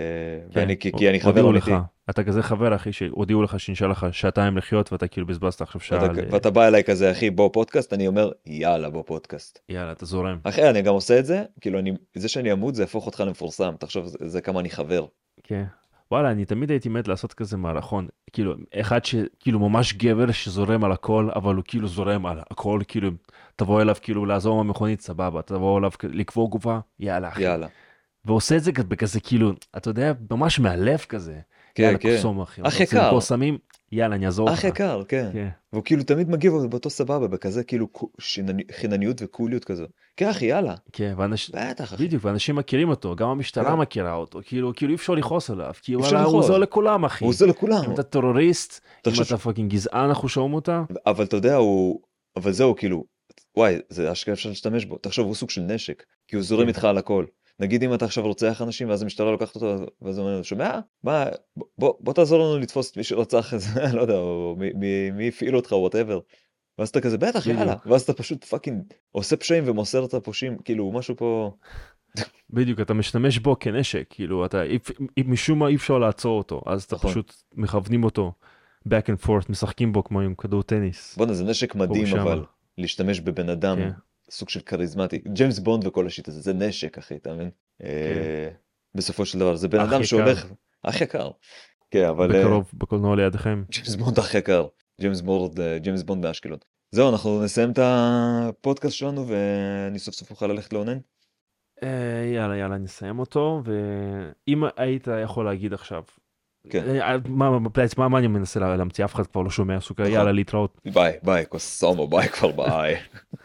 כן, ואני, כי, אני חבר אמיתי. אתה כזה חבר אחי שהודיעו לך שנשאר לך שעתיים לחיות ואתה כאילו בזבזת עכשיו שעה ואתה, בא אליי כזה, אחי, בוא פודקאסט, אני אומר, יאללה, בוא פודקאסט. יאללה אתה זורם. אחי, אני גם עושה את זה, כאילו, אני, זה שאני אמות זה יהפוך אותך למפורסם, תחשוב, זה כמה אני חבר. כן. וואלה אני תמיד הייתי מת לעשות כזה מערכון כאילו אחד שכאילו ממש גבר שזורם על הכל אבל הוא כאילו זורם על הכל כאילו תבוא אליו כאילו לעזור עם המכונית סבבה תבוא אליו לקבור גופה יאללה אחי. יאללה. ועושה את זה כזה- בכזה כאילו אתה יודע ממש מהלב כזה. כן, יאללה כן. קוסום אחי. אח יקר. למכור סמים יאללה אני אעזור לך. אח יקר, כן. כן. והוא כאילו תמיד מגיב באותו סבבה, בכזה כאילו שינני- חינניות וקוליות כזו. כן, אחי, יאללה. כן ואנשים בטח, אחי. בדיוק ואנשים מכירים אותו גם המשטרה כן. מכירה אותו כאילו כאילו אי אפשר לכעוס עליו כי וואלה הוא. עוזר לכולם אחי. הוא עושה לכולם. אם אתה טרוריסט אתה אם אתה fucking גזען אנחנו שומעים אותה. אבל אתה יודע, הוא... אבל זהו, כאילו, וואי, זה אשכרה אפשר להשתמש בו. תחשוב, הוא סוג של נשק, כי הוא זורם כן. איתך על הכל. נגיד אם אתה עכשיו רוצח אנשים, ואז המשטרה לוקחת אותו, ואז הוא אומר, שומע? מה, בוא- בוא, בוא תעזור לנו לתפוס את מי שרצח את זה, <laughs> לא יודע, או מי, הפעיל אותך, whatever. ואז אתה כזה, בטח. יאללה. ואז אתה פשוט fucking עושה פשעים ומוסר את הפושעים, כאילו, משהו פה... <laughs> בדיוק אתה משתמש בו כנשק כאילו אתה משום מה אי אפשר לעצור אותו אז אתה נכון. פשוט מכוונים אותו back and forth משחקים בו כמו עם כדור טניס. בואנה, זה נשק מדהים. אבל, להשתמש בבן אדם, כן. סוג של כריזמטי. ג'יימס בונד וכל ה shit הזה, זה נשק, אחי, אתה מבין? אה, בסופו של דבר, זה בן אדם. שהולך... אח יקר. כן, אבל... אה, בקרוב בקולנוע לידכם. ג'יימס בונד אח יקר. ג'יימס בונד, אה, ג'יימס בונד באשקלון. זהו, אנחנו נסיים את הפודקאסט שלנו, ואני סוף סוף אוכל ללכת לאונן. יאללה יאללה נסיים אותו ואם היית יכול להגיד עכשיו. כן. מה אני מנסה לה- להמציא אף אחד כבר לא שומע סוכר נכון. יאללה להתראות. ביי, ביי, קוסומו, ביי כבר, ביי. <laughs>